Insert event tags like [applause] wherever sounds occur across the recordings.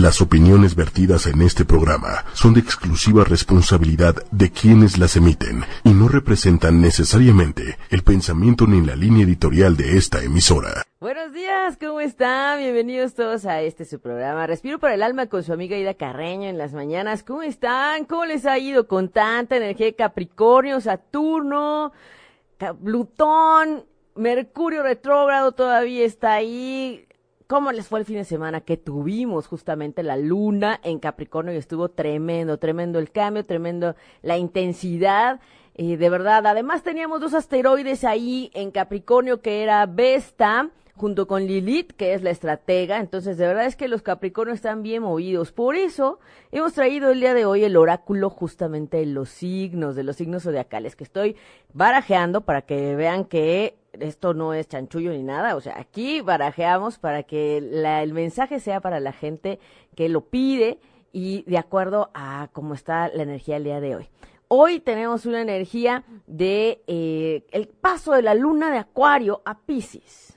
Las opiniones vertidas en este programa son de exclusiva responsabilidad de quienes las emiten y no representan necesariamente el pensamiento ni la línea editorial de esta emisora. Buenos días, ¿cómo están? Bienvenidos todos a este su programa. Respiro por el alma con su amiga Ida Carreño en las mañanas. ¿Cómo están? ¿Cómo les ha ido con tanta energía Capricornio, Saturno, Plutón, Mercurio retrógrado todavía está ahí? Cómo les fue el fin de semana que tuvimos justamente la luna en Capricornio y estuvo tremendo, tremendo el cambio, tremendo la intensidad. y de verdad, además teníamos dos asteroides ahí en Capricornio que era Vesta junto con Lilith, que es la estratega. Entonces, de verdad es que los Capricornios están bien movidos. Por eso, hemos traído el día de hoy el oráculo justamente de los signos, de los signos zodiacales, que estoy barajeando para que vean que esto no es chanchullo ni nada, o sea, aquí barajeamos para que el mensaje sea para la gente que lo pide y de acuerdo a cómo está la energía el día de hoy. Hoy tenemos una energía de eh, el paso de la luna de Acuario a Pisces.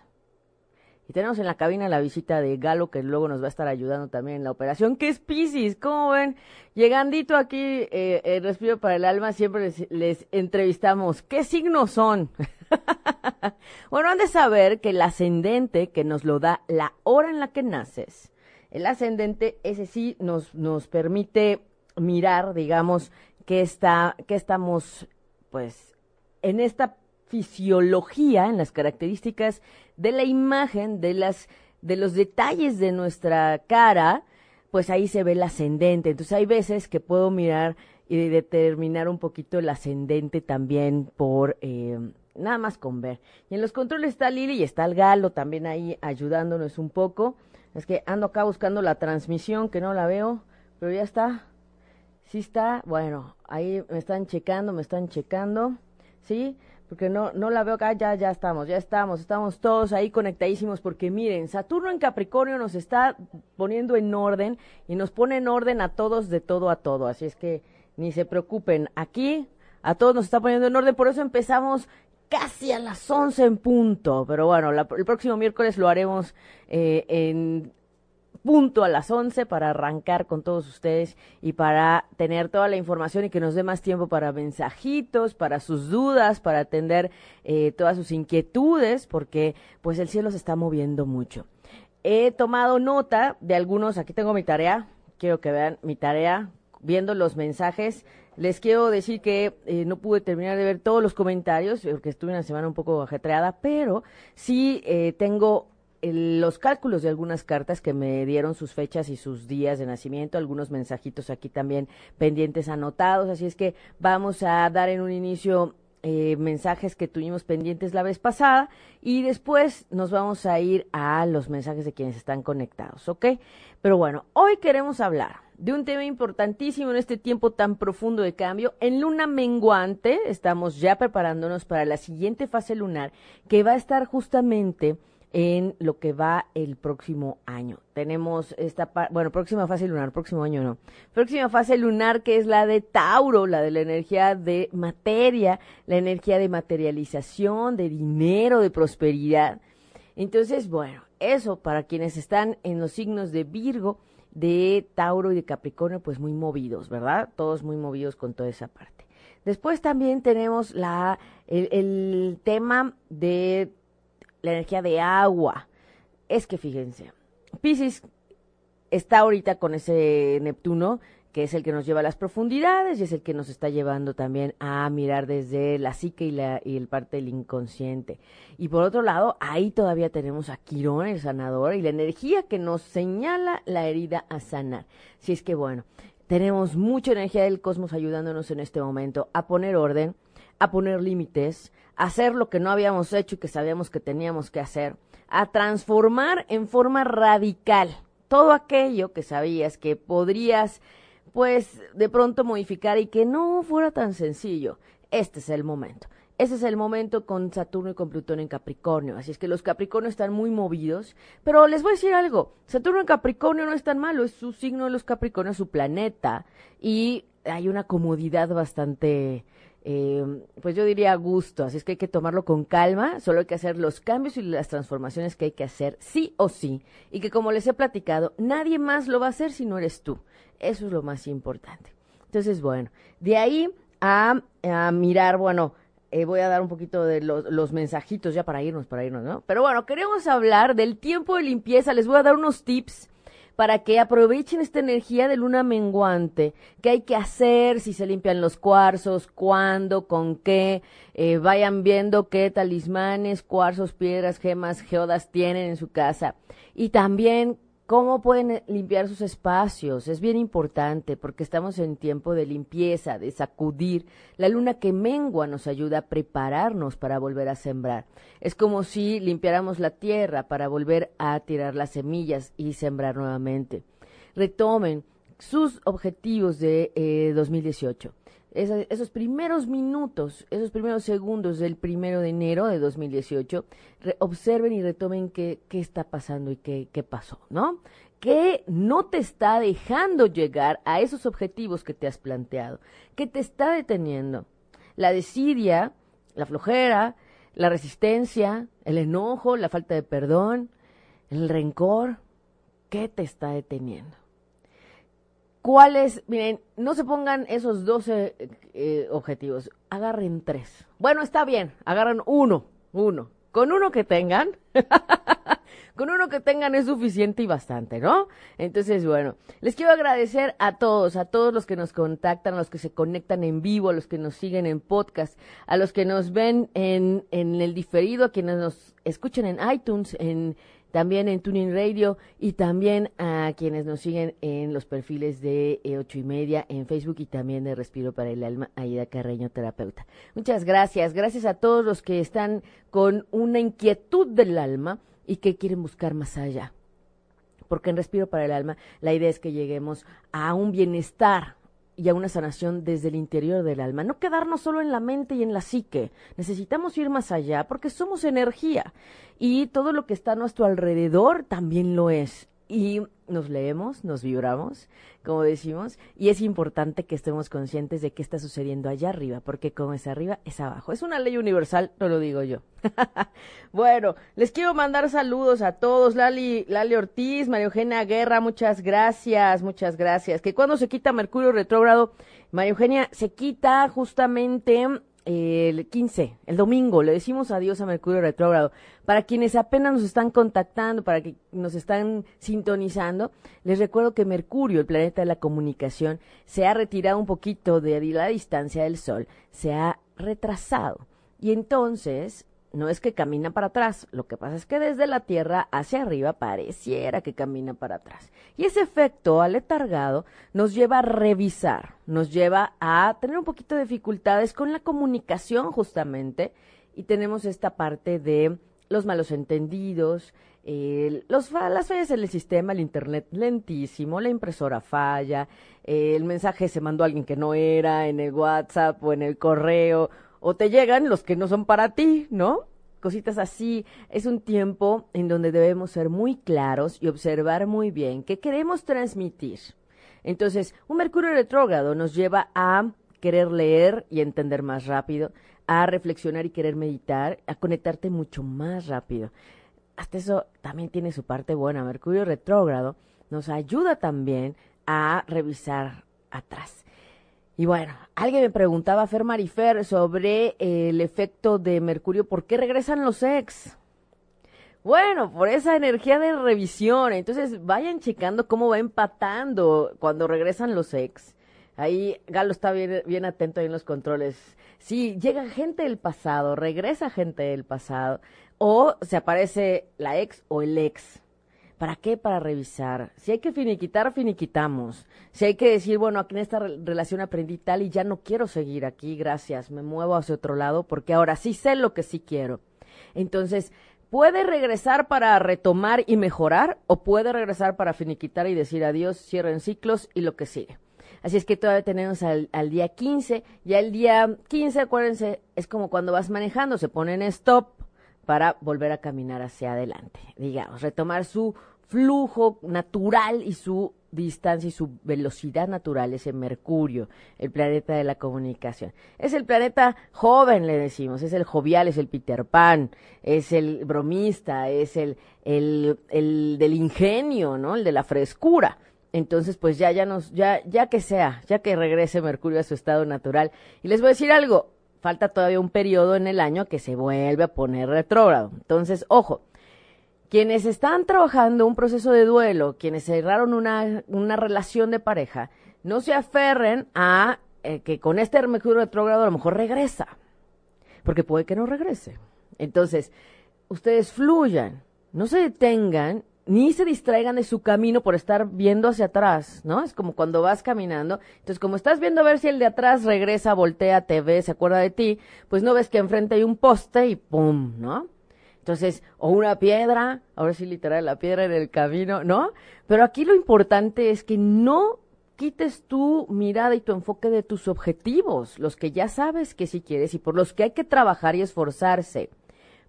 Y tenemos en la cabina la visita de Galo, que luego nos va a estar ayudando también en la operación, que es Pisces. ¿Cómo ven? Llegandito aquí, eh, el Respiro para el Alma, siempre les, entrevistamos. ¿Qué signos son? [laughs] bueno, han de saber que el ascendente, que nos lo da la hora en la que naces, el ascendente, ese sí nos, nos permite mirar, digamos, que está, que estamos, pues, en esta fisiología, en las características de la imagen, de las de los detalles de nuestra cara, pues ahí se ve el ascendente. Entonces hay veces que puedo mirar y determinar un poquito el ascendente también por eh, nada más con ver. Y en los controles está Lili y está el Galo también ahí ayudándonos un poco. Es que ando acá buscando la transmisión que no la veo, pero ya está. Sí está. Bueno, ahí me están checando, me están checando. ¿Sí? Porque no, no la veo acá, ya, ya estamos, ya estamos, estamos todos ahí conectadísimos, porque miren, Saturno en Capricornio nos está poniendo en orden y nos pone en orden a todos de todo a todo, así es que ni se preocupen, aquí a todos nos está poniendo en orden, por eso empezamos casi a las 11 en punto, pero bueno, el próximo miércoles lo haremos eh, en punto a las 11 para arrancar con todos ustedes y para tener toda la información y que nos dé más tiempo para mensajitos, para sus dudas, para atender eh, todas sus inquietudes, porque pues el cielo se está moviendo mucho. He tomado nota de algunos, aquí tengo mi tarea, quiero que vean mi tarea, viendo los mensajes. Les quiero decir que eh, no pude terminar de ver todos los comentarios, porque estuve una semana un poco ajetreada, pero sí eh, tengo los cálculos de algunas cartas que me dieron sus fechas y sus días de nacimiento, algunos mensajitos aquí también pendientes anotados, así es que vamos a dar en un inicio eh, mensajes que tuvimos pendientes la vez pasada y después nos vamos a ir a los mensajes de quienes están conectados, ¿ok? Pero bueno, hoy queremos hablar de un tema importantísimo en este tiempo tan profundo de cambio. En luna menguante estamos ya preparándonos para la siguiente fase lunar que va a estar justamente en lo que va el próximo año. Tenemos esta, bueno, próxima fase lunar, próximo año no. Próxima fase lunar que es la de Tauro, la de la energía de materia, la energía de materialización, de dinero, de prosperidad. Entonces, bueno, eso para quienes están en los signos de Virgo, de Tauro y de Capricornio, pues muy movidos, ¿verdad? Todos muy movidos con toda esa parte. Después también tenemos la, el, el tema de la energía de agua. Es que fíjense, Pisces está ahorita con ese Neptuno, que es el que nos lleva a las profundidades y es el que nos está llevando también a mirar desde la psique y, la, y el parte del inconsciente. Y por otro lado, ahí todavía tenemos a Quirón, el sanador, y la energía que nos señala la herida a sanar. Si es que bueno, tenemos mucha energía del cosmos ayudándonos en este momento a poner orden, a poner límites, hacer lo que no habíamos hecho y que sabíamos que teníamos que hacer, a transformar en forma radical todo aquello que sabías que podrías, pues, de pronto modificar y que no fuera tan sencillo. Este es el momento. Ese es el momento con Saturno y con Plutón en Capricornio. Así es que los Capricornios están muy movidos. Pero les voy a decir algo. Saturno en Capricornio no es tan malo. Es su signo de los Capricornios, su planeta. Y hay una comodidad bastante, eh, pues yo diría gusto, así es que hay que tomarlo con calma, solo hay que hacer los cambios y las transformaciones que hay que hacer sí o sí, y que como les he platicado, nadie más lo va a hacer si no eres tú. Eso es lo más importante. Entonces, bueno, de ahí a, a mirar, bueno, eh, voy a dar un poquito de los, los, mensajitos ya para irnos, para irnos, ¿no? Pero bueno, queremos hablar del tiempo de limpieza. Les voy a dar unos tips para que aprovechen esta energía de luna menguante. ¿Qué hay que hacer? Si se limpian los cuarzos, cuándo, con qué. Eh, vayan viendo qué talismanes, cuarzos, piedras, gemas, geodas tienen en su casa. Y también cómo pueden limpiar sus espacios. Es bien importante porque estamos en tiempo de limpieza, de sacudir. La luna que mengua nos ayuda a prepararnos para volver a sembrar. Es como si limpiáramos la tierra para volver a tirar las semillas y sembrar nuevamente. Retomen sus objetivos de eh, 2018 esos primeros minutos, esos primeros segundos del primero de enero de 2018, observen y retomen qué, qué está pasando y qué, qué pasó, ¿no? ¿Qué no te está dejando llegar a esos objetivos que te has planteado? ¿Qué te está deteniendo? La desidia, la flojera, la resistencia, el enojo, la falta de perdón, el rencor. ¿Qué te está deteniendo? ¿Cuáles? Miren, no se pongan esos 12 eh, objetivos, agarren tres. Bueno, está bien, agarran uno, uno. Con uno que tengan, [laughs] con uno que tengan es suficiente y bastante, ¿no? Entonces, bueno, les quiero agradecer a todos, a todos los que nos contactan, a los que se conectan en vivo, a los que nos siguen en podcast, a los que nos ven en, en el diferido, a quienes nos escuchan en iTunes, en también en Tuning Radio y también a quienes nos siguen en los perfiles de eh, ocho y media en Facebook y también de Respiro para el Alma, Aida Carreño, terapeuta. Muchas gracias, gracias a todos los que están con una inquietud del alma y que quieren buscar más allá. Porque en Respiro para el Alma la idea es que lleguemos a un bienestar, y a una sanación desde el interior del alma. No quedarnos solo en la mente y en la psique. Necesitamos ir más allá porque somos energía y todo lo que está a nuestro alrededor también lo es. Y nos leemos, nos vibramos, como decimos, y es importante que estemos conscientes de qué está sucediendo allá arriba, porque como es arriba, es abajo. Es una ley universal, no lo digo yo. [laughs] bueno, les quiero mandar saludos a todos. Lali, Lali Ortiz, María Eugenia Guerra, muchas gracias, muchas gracias. Que cuando se quita Mercurio retrógrado, María Eugenia se quita justamente el 15, el domingo, le decimos adiós a Mercurio retrógrado. Para quienes apenas nos están contactando, para que nos están sintonizando, les recuerdo que Mercurio, el planeta de la comunicación, se ha retirado un poquito de la distancia del Sol, se ha retrasado. Y entonces no es que camina para atrás, lo que pasa es que desde la Tierra hacia arriba pareciera que camina para atrás. Y ese efecto aletargado nos lleva a revisar, nos lleva a tener un poquito de dificultades con la comunicación justamente, y tenemos esta parte de los malos entendidos, los, las fallas en el sistema, el internet lentísimo, la impresora falla, el mensaje se mandó a alguien que no era en el WhatsApp o en el correo, o te llegan los que no son para ti, ¿no? Cositas así. Es un tiempo en donde debemos ser muy claros y observar muy bien qué queremos transmitir. Entonces, un Mercurio retrógrado nos lleva a querer leer y entender más rápido, a reflexionar y querer meditar, a conectarte mucho más rápido. Hasta eso también tiene su parte buena. Mercurio retrógrado nos ayuda también a revisar atrás. Y bueno, alguien me preguntaba, Fer Marifer, sobre el efecto de Mercurio, ¿por qué regresan los ex? Bueno, por esa energía de revisión. Entonces, vayan checando cómo va empatando cuando regresan los ex. Ahí Galo está bien, atento ahí en los controles. Sí, llega gente del pasado, regresa gente del pasado, o se aparece la ex o el ex. ¿Para qué? Para revisar. Si hay que finiquitar, finiquitamos. Si hay que decir, bueno, aquí en esta relación aprendí tal y ya no quiero seguir aquí, gracias, me muevo hacia otro lado porque ahora sí sé lo que sí quiero. Entonces, puede regresar para retomar y mejorar o puede regresar para finiquitar y decir adiós, cierren ciclos y lo que sigue. Así es que todavía tenemos al, al, día 15. Ya el día 15, acuérdense, es como cuando vas manejando, se pone en stop para volver a caminar hacia adelante, digamos, retomar su flujo natural y su distancia y su velocidad natural es en Mercurio, el planeta de la comunicación. Es el planeta joven, le decimos, es el jovial, es el Peter Pan, es el bromista, es el, el, el del ingenio, ¿no? El de la frescura. Entonces, pues ya, ya nos, ya, ya que sea, ya que regrese Mercurio a su estado natural. Y les voy a decir algo, falta todavía un periodo en el año que se vuelve a poner retrógrado. Entonces, ojo, quienes están trabajando un proceso de duelo, quienes cerraron una, una relación de pareja, no se aferren a eh, que con este Mercurio retrógrado a lo mejor regresa, porque puede que no regrese. Entonces, ustedes fluyan, no se detengan ni se distraigan de su camino por estar viendo hacia atrás, ¿no? Es como cuando vas caminando. Entonces, como estás viendo a ver si el de atrás regresa, voltea, te ve, se acuerda de ti, pues no ves que enfrente hay un poste y ¡pum! ¿no? Entonces, o una piedra, ahora sí literal, la piedra en el camino, ¿no? Pero aquí lo importante es que no quites tu mirada y tu enfoque de tus objetivos, los que ya sabes que sí quieres y por los que hay que trabajar y esforzarse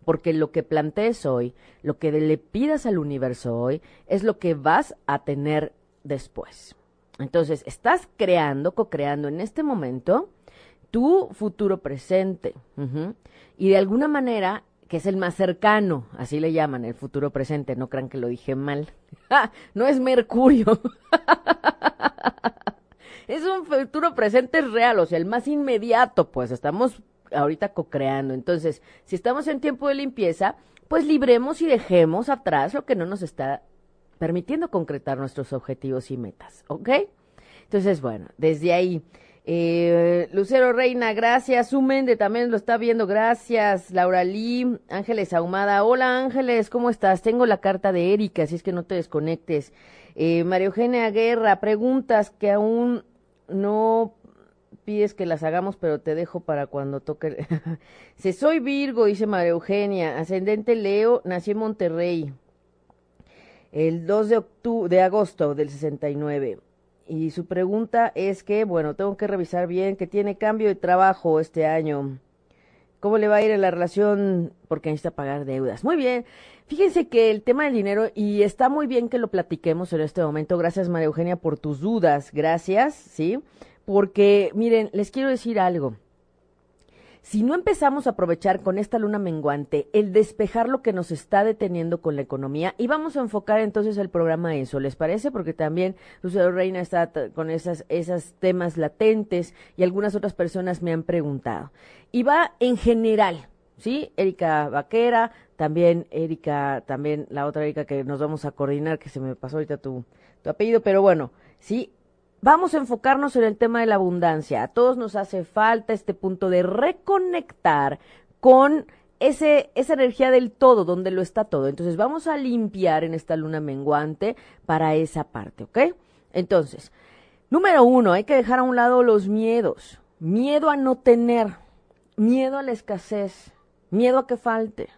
porque lo que plantees hoy, lo que le pidas al universo hoy, es lo que vas a tener después. Entonces, estás creando, co-creando en este momento tu futuro presente. Y de alguna manera, que es el más cercano, así le llaman, el futuro presente, no crean que lo dije mal. [laughs] no es Mercurio. [laughs] es un futuro presente real, o sea, el más inmediato, pues estamos ahorita co-creando. Entonces, si estamos en tiempo de limpieza, pues libremos y dejemos atrás lo que no nos está permitiendo concretar nuestros objetivos y metas, ¿ok? Entonces, bueno, desde ahí. Eh, Lucero Reina, gracias. Sumende también lo está viendo, gracias. Laura Lee, Ángeles Ahumada. Hola Ángeles, ¿cómo estás? Tengo la carta de Erika, así es que no te desconectes. Eh, María Eugenia Guerra, preguntas que aún no pides que las hagamos, pero te dejo para cuando toque. si [laughs] soy Virgo, dice María Eugenia, ascendente Leo, nací en Monterrey el 2 de, de agosto del 69. Y su pregunta es que, bueno, tengo que revisar bien, que tiene cambio de trabajo este año. ¿Cómo le va a ir en la relación? Porque necesita pagar deudas. Muy bien. Fíjense que el tema del dinero, y está muy bien que lo platiquemos en este momento. Gracias, María Eugenia, por tus dudas. Gracias, ¿sí? Porque miren, les quiero decir algo. Si no empezamos a aprovechar con esta luna menguante el despejar lo que nos está deteniendo con la economía, y vamos a enfocar entonces el programa a eso, ¿les parece? Porque también Lucero Reina está con esas, esas temas latentes y algunas otras personas me han preguntado. Y va en general, ¿sí? Erika Vaquera, también Erika, también la otra Erika que nos vamos a coordinar, que se me pasó ahorita tu, tu apellido, pero bueno, sí, Vamos a enfocarnos en el tema de la abundancia. A todos nos hace falta este punto de reconectar con ese, esa energía del todo, donde lo está todo. Entonces vamos a limpiar en esta luna menguante para esa parte, ¿ok? Entonces, número uno, hay que dejar a un lado los miedos. Miedo a no tener, miedo a la escasez, miedo a que falte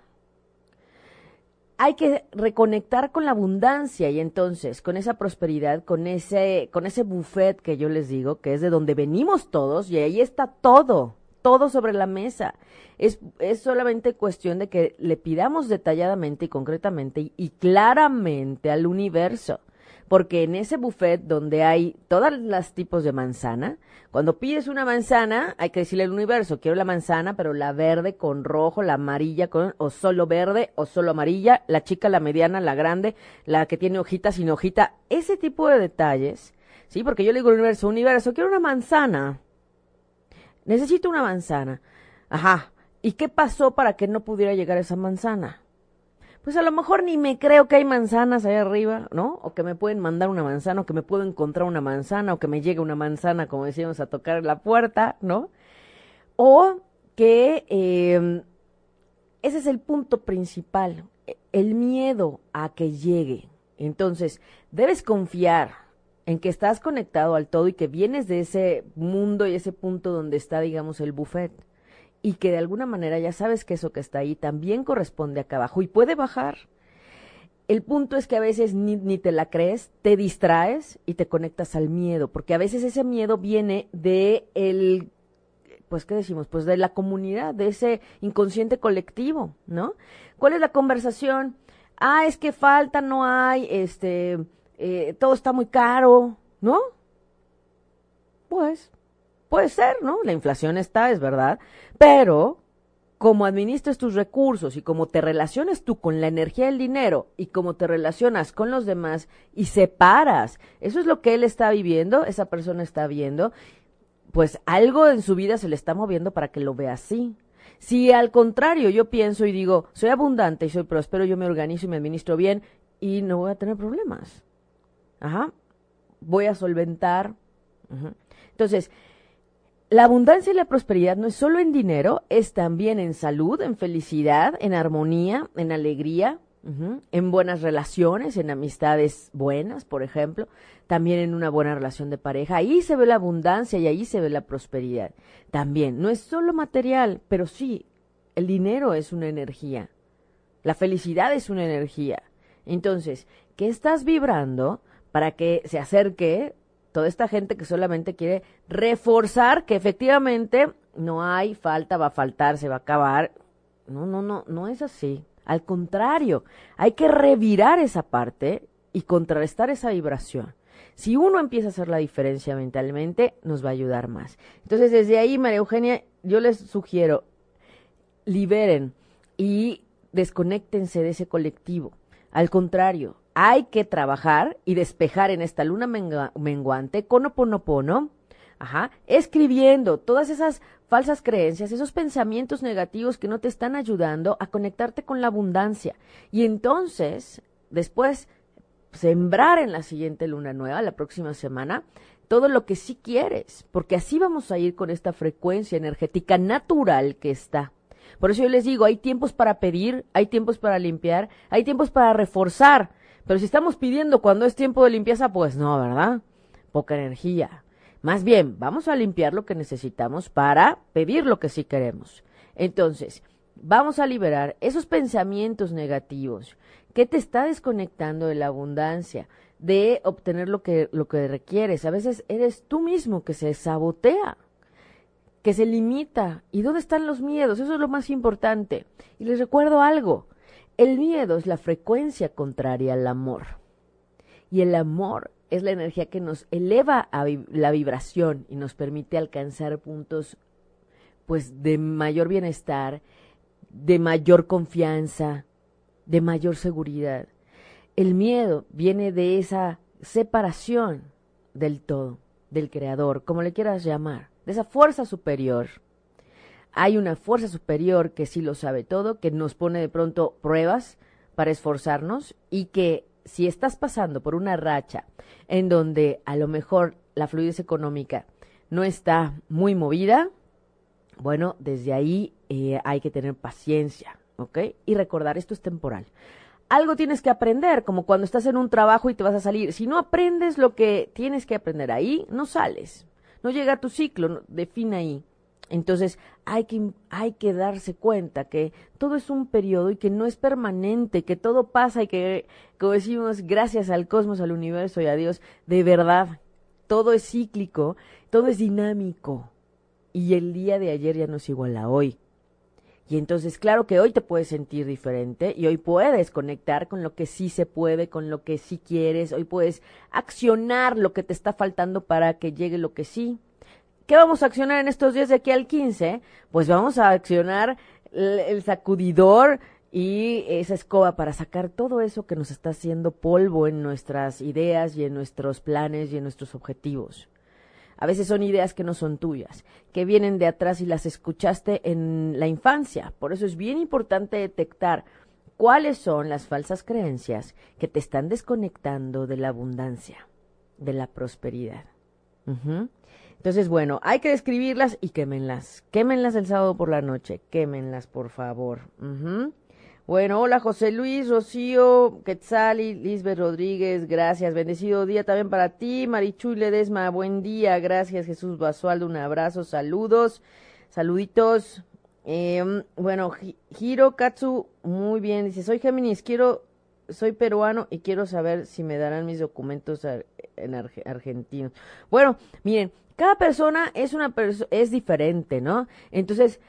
hay que reconectar con la abundancia y entonces con esa prosperidad, con ese, con ese buffet que yo les digo, que es de donde venimos todos y ahí está todo, todo sobre la mesa. Es, es solamente cuestión de que le pidamos detalladamente y concretamente y claramente al universo porque en ese buffet donde hay todos los tipos de manzana, cuando pides una manzana, hay que decirle al universo, quiero la manzana, pero la verde con rojo, la amarilla con, o solo verde, o solo amarilla, la chica, la mediana, la grande, la que tiene hojita sin hojita, ese tipo de detalles, ¿sí? Porque yo le digo al universo, universo, quiero una manzana, necesito una manzana, ajá, ¿y qué pasó para que no pudiera llegar esa manzana? Pues a lo mejor ni me creo que hay manzanas ahí arriba, ¿no? O que me pueden mandar una manzana, o que me puedo encontrar una manzana, o que me llegue una manzana, como decíamos, a tocar la puerta, ¿no? O que eh, ese es el punto principal, el miedo a que llegue. Entonces, debes confiar en que estás conectado al todo y que vienes de ese mundo y ese punto donde está, digamos, el buffet y que de alguna manera ya sabes que eso que está ahí también corresponde acá abajo y puede bajar. El punto es que a veces ni, ni, te la crees, te distraes y te conectas al miedo, porque a veces ese miedo viene de el, pues, ¿qué decimos? Pues de la comunidad, de ese inconsciente colectivo, ¿no? ¿Cuál es la conversación? Ah, es que falta, no hay, este, eh, todo está muy caro, ¿no? Pues, puede ser, ¿no? La inflación está, es verdad, pero como administras tus recursos y cómo te relacionas tú con la energía del dinero y cómo te relacionas con los demás y separas, eso es lo que él está viviendo, esa persona está viendo, pues algo en su vida se le está moviendo para que lo vea así. Si al contrario yo pienso y digo, soy abundante y soy próspero, yo me organizo y me administro bien y no voy a tener problemas. Ajá. Voy a solventar. Entonces, la abundancia y la prosperidad no es solo en dinero, es también en salud, en felicidad, en armonía, en alegría, en buenas relaciones, en amistades buenas, por ejemplo, también en una buena relación de pareja. Ahí se ve la abundancia y ahí se ve la prosperidad. También, no es solo material, pero sí, el dinero es una energía. La felicidad es una energía. Entonces, ¿qué estás vibrando para que se acerque toda esta gente que solamente quiere reforzar que efectivamente no hay falta, va a faltar, se va a acabar. No, no, no, no es así. Al contrario, hay que revirar esa parte y contrarrestar esa vibración. Si uno empieza a hacer la diferencia mentalmente, nos va a ayudar más. Entonces, desde ahí, María Eugenia, yo les sugiero, liberen y desconéctense de ese colectivo. Al contrario, hay que trabajar y despejar en esta luna menguante con oponopono, ajá, escribiendo todas esas falsas creencias, esos pensamientos negativos que no te están ayudando a conectarte con la abundancia. Y entonces, después, sembrar en la siguiente luna nueva, la próxima semana, todo lo que sí quieres, porque así vamos a ir con esta frecuencia energética natural que está. Por eso yo les digo, hay tiempos para pedir, hay tiempos para limpiar, hay tiempos para reforzar, pero si estamos pidiendo cuando es tiempo de limpieza, pues no, ¿verdad? Poca energía. Más bien, vamos a limpiar lo que necesitamos para pedir lo que sí queremos. Entonces, vamos a liberar esos pensamientos negativos que te está desconectando de la abundancia, de obtener lo que, lo que requieres. A veces eres tú mismo que se sabotea, que se limita. ¿Y dónde están los miedos? Eso es lo más importante. Y les recuerdo algo, el miedo es la frecuencia contraria al amor. Y el amor es la energía que nos eleva a la vibración y nos permite alcanzar puntos pues de mayor bienestar, de mayor confianza, de mayor seguridad. El miedo viene de esa separación del todo, del creador, como le quieras llamar, de esa fuerza superior hay una fuerza superior que sí lo sabe todo, que nos pone de pronto pruebas para esforzarnos y que si estás pasando por una racha en donde a lo mejor la fluidez económica no está muy movida, bueno, desde ahí eh, hay que tener paciencia, ¿ok? Y recordar, esto es temporal. Algo tienes que aprender, como cuando estás en un trabajo y te vas a salir. Si no aprendes lo que tienes que aprender ahí, no sales. No llega tu ciclo, define ahí. Entonces hay que, hay que darse cuenta que todo es un periodo y que no es permanente, que todo pasa y que, como decimos, gracias al cosmos, al universo y a Dios, de verdad, todo es cíclico, todo es dinámico. Y el día de ayer ya no es igual a hoy. Y entonces, claro que hoy te puedes sentir diferente y hoy puedes conectar con lo que sí se puede, con lo que sí quieres, hoy puedes accionar lo que te está faltando para que llegue lo que sí. ¿Qué vamos a accionar en estos días de aquí al 15? Pues vamos a accionar el, sacudidor y esa escoba para sacar todo eso que nos está haciendo polvo en nuestras ideas y en nuestros planes y en nuestros objetivos. A veces son ideas que no son tuyas, que vienen de atrás y las escuchaste en la infancia. Por eso es bien importante detectar cuáles son las falsas creencias que te están desconectando de la abundancia, de la prosperidad. Entonces, bueno, hay que describirlas y quémenlas. Quémenlas el sábado por la noche. Quémenlas, por favor. Bueno, hola José Luis, Rocío, Quetzali, Lisbeth Rodríguez, gracias. Bendecido día también para ti. Marichuy Ledesma, buen día. Gracias Jesús Basualdo, un abrazo, saludos, saluditos. Eh, bueno, Hiro Katsu, muy bien. Dice, soy Géminis, quiero, soy peruano y quiero saber si me darán mis documentos en argentinos. Bueno, miren, cada persona es una es diferente, ¿no? Entonces,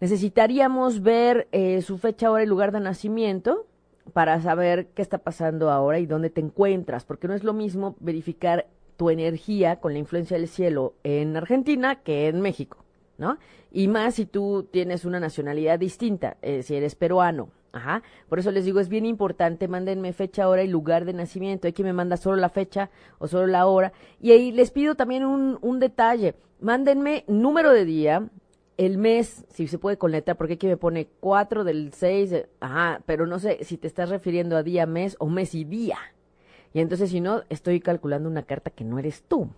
necesitaríamos ver eh, su fecha, hora y lugar de nacimiento para saber qué está pasando ahora y dónde te encuentras, porque no es lo mismo verificar tu energía con la influencia del cielo en Argentina que en México, ¿no? Y más si tú tienes una nacionalidad distinta, eh, si eres peruano. Ajá. Por eso les digo, es bien importante, mándenme fecha, hora y lugar de nacimiento. Hay que me manda solo la fecha o solo la hora. Y ahí les pido también un, un detalle. Mándenme número de día, el mes, si se puede con letra, porque aquí me pone 4 del 6, ajá, pero no sé si te estás refiriendo a día, mes o mes y día. Y entonces, si no, estoy calculando una carta que no eres tú.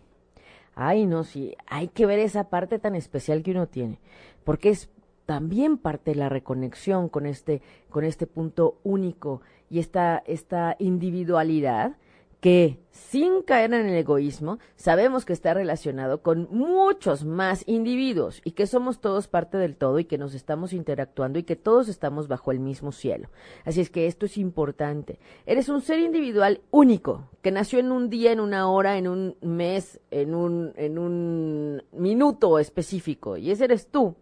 Ay, no, sí, hay que ver esa parte tan especial que uno tiene, porque es también parte de la reconexión con este, con este punto único y esta, esta individualidad que sin caer en el egoísmo, sabemos que está relacionado con muchos más individuos y que somos todos parte del todo y que nos estamos interactuando y que todos estamos bajo el mismo cielo. Así es que esto es importante. Eres un ser individual único, que nació en un día, en una hora, en un mes, en un, en un minuto específico, y ese eres tú.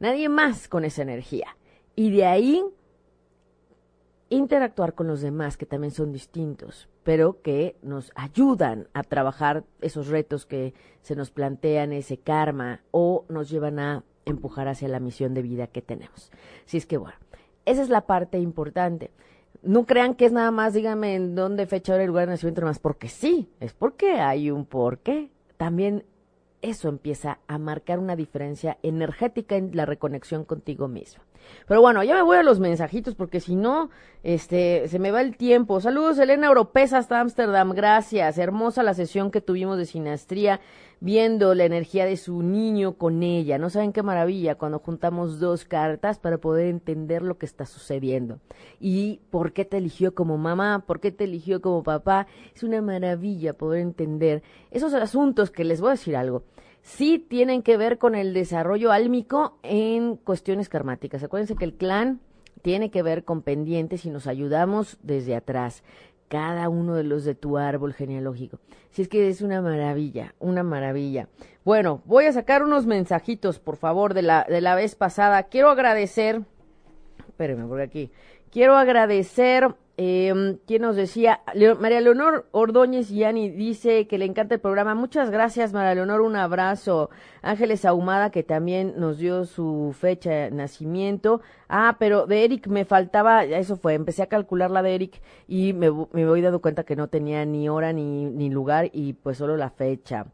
Nadie más con esa energía. Y de ahí interactuar con los demás, que también son distintos, pero que nos ayudan a trabajar esos retos que se nos plantean, ese karma, o nos llevan a empujar hacia la misión de vida que tenemos. Así es que bueno, esa es la parte importante. No crean que es nada más, díganme en dónde fecha, hora y lugar de nacimiento, más porque sí, es porque hay un porqué. También eso empieza a marcar una diferencia energética en la reconexión contigo mismo. Pero bueno, ya me voy a los mensajitos porque si no, este, se me va el tiempo. Saludos, Elena Oropesa hasta Ámsterdam. Gracias. Hermosa la sesión que tuvimos de sinastría viendo la energía de su niño con ella. No saben qué maravilla cuando juntamos dos cartas para poder entender lo que está sucediendo. Y por qué te eligió como mamá, por qué te eligió como papá. Es una maravilla poder entender esos asuntos que les voy a decir algo sí tienen que ver con el desarrollo álmico en cuestiones karmáticas. Acuérdense que el clan tiene que ver con pendientes y nos ayudamos desde atrás, cada uno de los de tu árbol genealógico. Si es que es una maravilla, una maravilla. Bueno, voy a sacar unos mensajitos, por favor, de la, de la vez pasada. Quiero agradecer, espérenme, por aquí. Quiero agradecer eh, ¿Quién nos decía? María Leonor Ordóñez Yani dice que le encanta el programa. Muchas gracias, María Leonor. Un abrazo. Ángeles Ahumada, que también nos dio su fecha de nacimiento. Ah, pero de Eric me faltaba, eso fue, empecé a calcular la de Eric y me, me voy dando cuenta que no tenía ni hora ni, ni lugar y pues solo la fecha.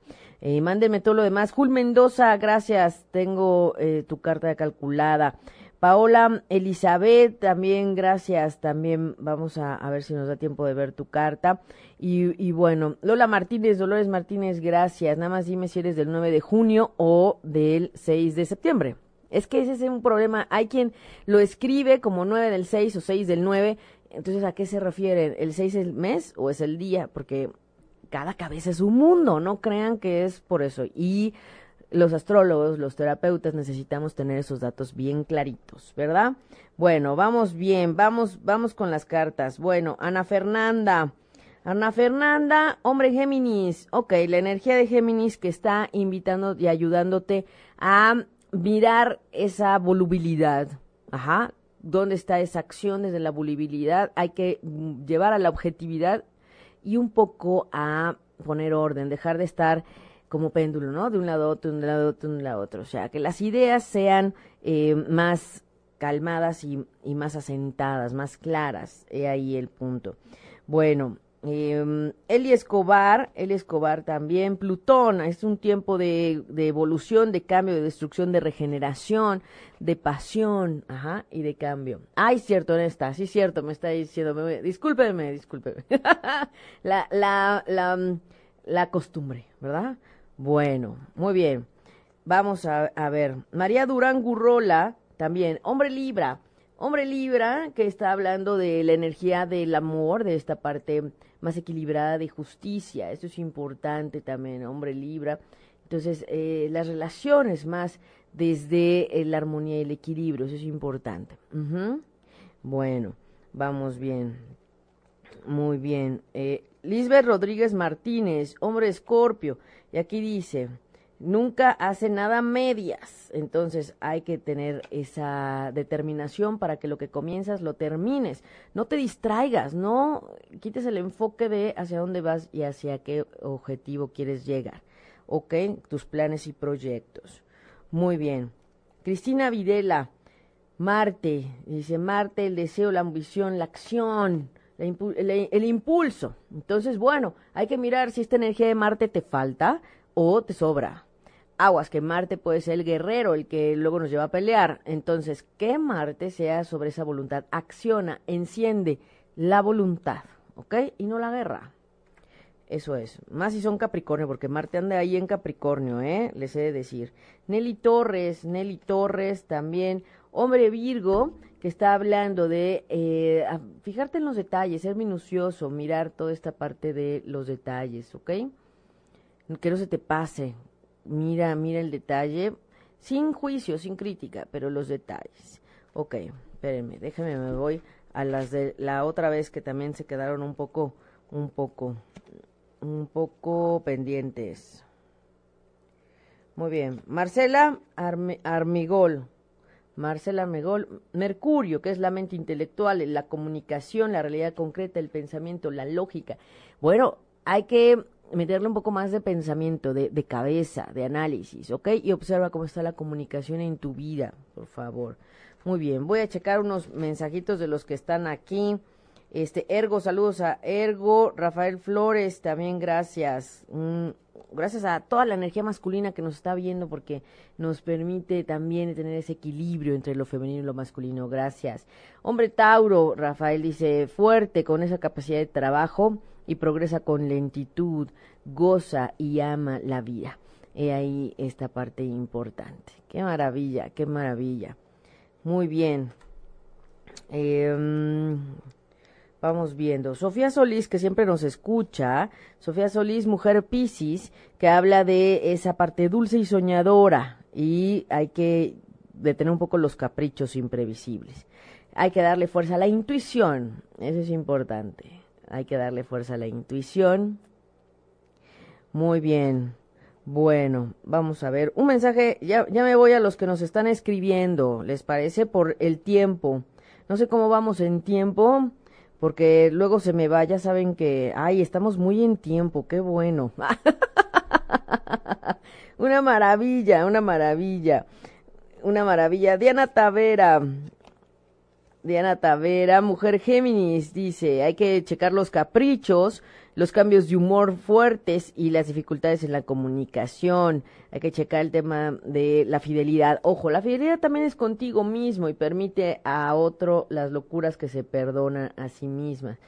Eh, mándenme todo lo demás. Jul Mendoza, gracias. Tengo eh, tu carta calculada. Paola Elizabeth, también gracias, también vamos a, ver si nos da tiempo de ver tu carta. Y, y, bueno, Lola Martínez, Dolores Martínez, gracias. Nada más dime si eres del 9 de junio o del 6 de septiembre. Es que ese es un problema. Hay quien lo escribe como 9 del 6 o 6 del 9. Entonces, ¿a qué se refieren? ¿El 6 es el mes o es el día? Porque cada cabeza es un mundo, no crean que es por eso. Y los astrólogos, los terapeutas necesitamos tener esos datos bien claritos, ¿verdad? Bueno, vamos bien, vamos, vamos con las cartas. Bueno, Ana Fernanda. Ana Fernanda, hombre Géminis. Ok, la energía de Géminis que está invitando y ayudándote a mirar esa volubilidad. Ajá. ¿Dónde está esa acción desde la volubilidad? Hay que llevar a la objetividad y un poco a poner orden, dejar de estar como péndulo, ¿no? De un lado a otro, de un lado a otro, de un lado a otro. O sea, que las ideas sean eh, más calmadas y, más asentadas, más claras. He ahí el punto. Bueno, eh, Eli Escobar, Eli Escobar también, Plutón, es un tiempo de, de, evolución, de cambio, de destrucción, de regeneración, de pasión, ajá, y de cambio. Ay, cierto, está, sí, cierto, me está diciendo, me, discúlpeme, discúlpeme. [laughs] la, la, la, la costumbre, ¿verdad? Bueno, muy bien. Vamos a, ver. María Durán Gurrola, también, hombre Libra. Hombre Libra, que está hablando de la energía del amor, de esta parte más equilibrada de justicia. Eso es importante también, hombre Libra. Entonces, eh, las relaciones más desde eh, la armonía y el equilibrio, eso es importante. Bueno, vamos bien. Muy bien. Eh, Lisbeth Rodríguez Martínez, hombre escorpio. Y aquí dice, nunca hace nada medias. Entonces hay que tener esa determinación para que lo que comienzas lo termines. No te distraigas, no quites el enfoque de hacia dónde vas y hacia qué objetivo quieres llegar. ¿Ok? Tus planes y proyectos. Muy bien. Cristina Videla, Marte, dice Marte, el deseo, la ambición, la acción. El, impulso. Entonces, bueno, hay que mirar si esta energía de Marte te falta o te sobra aguas, que Marte puede ser el guerrero, el que luego nos lleva a pelear. Entonces, que Marte sea sobre esa voluntad, acciona, enciende la voluntad, ¿ok? Y no la guerra. Eso es. Más si son Capricornio, porque Marte anda ahí en Capricornio, ¿eh? Les he de decir. Nelly Torres, Nelly Torres también, hombre Virgo, que está hablando de eh, fijarte en los detalles, ser minucioso, mirar toda esta parte de los detalles, ¿ok? Que no se te pase, mira, mira el detalle, sin juicio, sin crítica, pero los detalles. Ok, espérenme, déjame, me voy a las de la otra vez que también se quedaron un poco, un poco, un poco pendientes. Muy bien, Marcela Armigol. Marcela Armigol, Mercurio, que es la mente intelectual, la comunicación, la realidad concreta, el pensamiento, la lógica. Bueno, hay que meterle un poco más de pensamiento, de, de, cabeza, de análisis, ¿ok? Y observa cómo está la comunicación en tu vida, por favor. Muy bien, voy a checar unos mensajitos de los que están aquí. Este, Ergo, saludos a Ergo, Rafael Flores, también gracias. Gracias a toda la energía masculina que nos está viendo porque nos permite también tener ese equilibrio entre lo femenino y lo masculino. Gracias. Hombre Tauro, Rafael dice, fuerte con esa capacidad de trabajo y progresa con lentitud, goza y ama la vida. He ahí esta parte importante. Qué maravilla, qué maravilla. Muy bien. Em, vamos viendo. Sofía Solís, que siempre nos escucha. Sofía Solís, mujer Piscis, que habla de esa parte dulce y soñadora. Y hay que detener un poco los caprichos imprevisibles. Hay que darle fuerza a la intuición. Eso es importante. Hay que darle fuerza a la intuición. Muy bien. Bueno, vamos a ver. Un mensaje, ya, ya me voy a los que nos están escribiendo, ¿les parece? Por el tiempo. No sé cómo vamos en tiempo, porque luego se me va, ya saben que, ay, estamos muy en tiempo, qué bueno. [laughs] una maravilla, una maravilla, una maravilla. Diana Tavera, Diana Tavera, mujer Géminis, dice, hay que checar los caprichos, los cambios de humor fuertes y las dificultades en la comunicación. Hay que checar el tema de la fidelidad. Ojo, la fidelidad también es contigo mismo y permite a otro las locuras que se perdonan a sí mismas.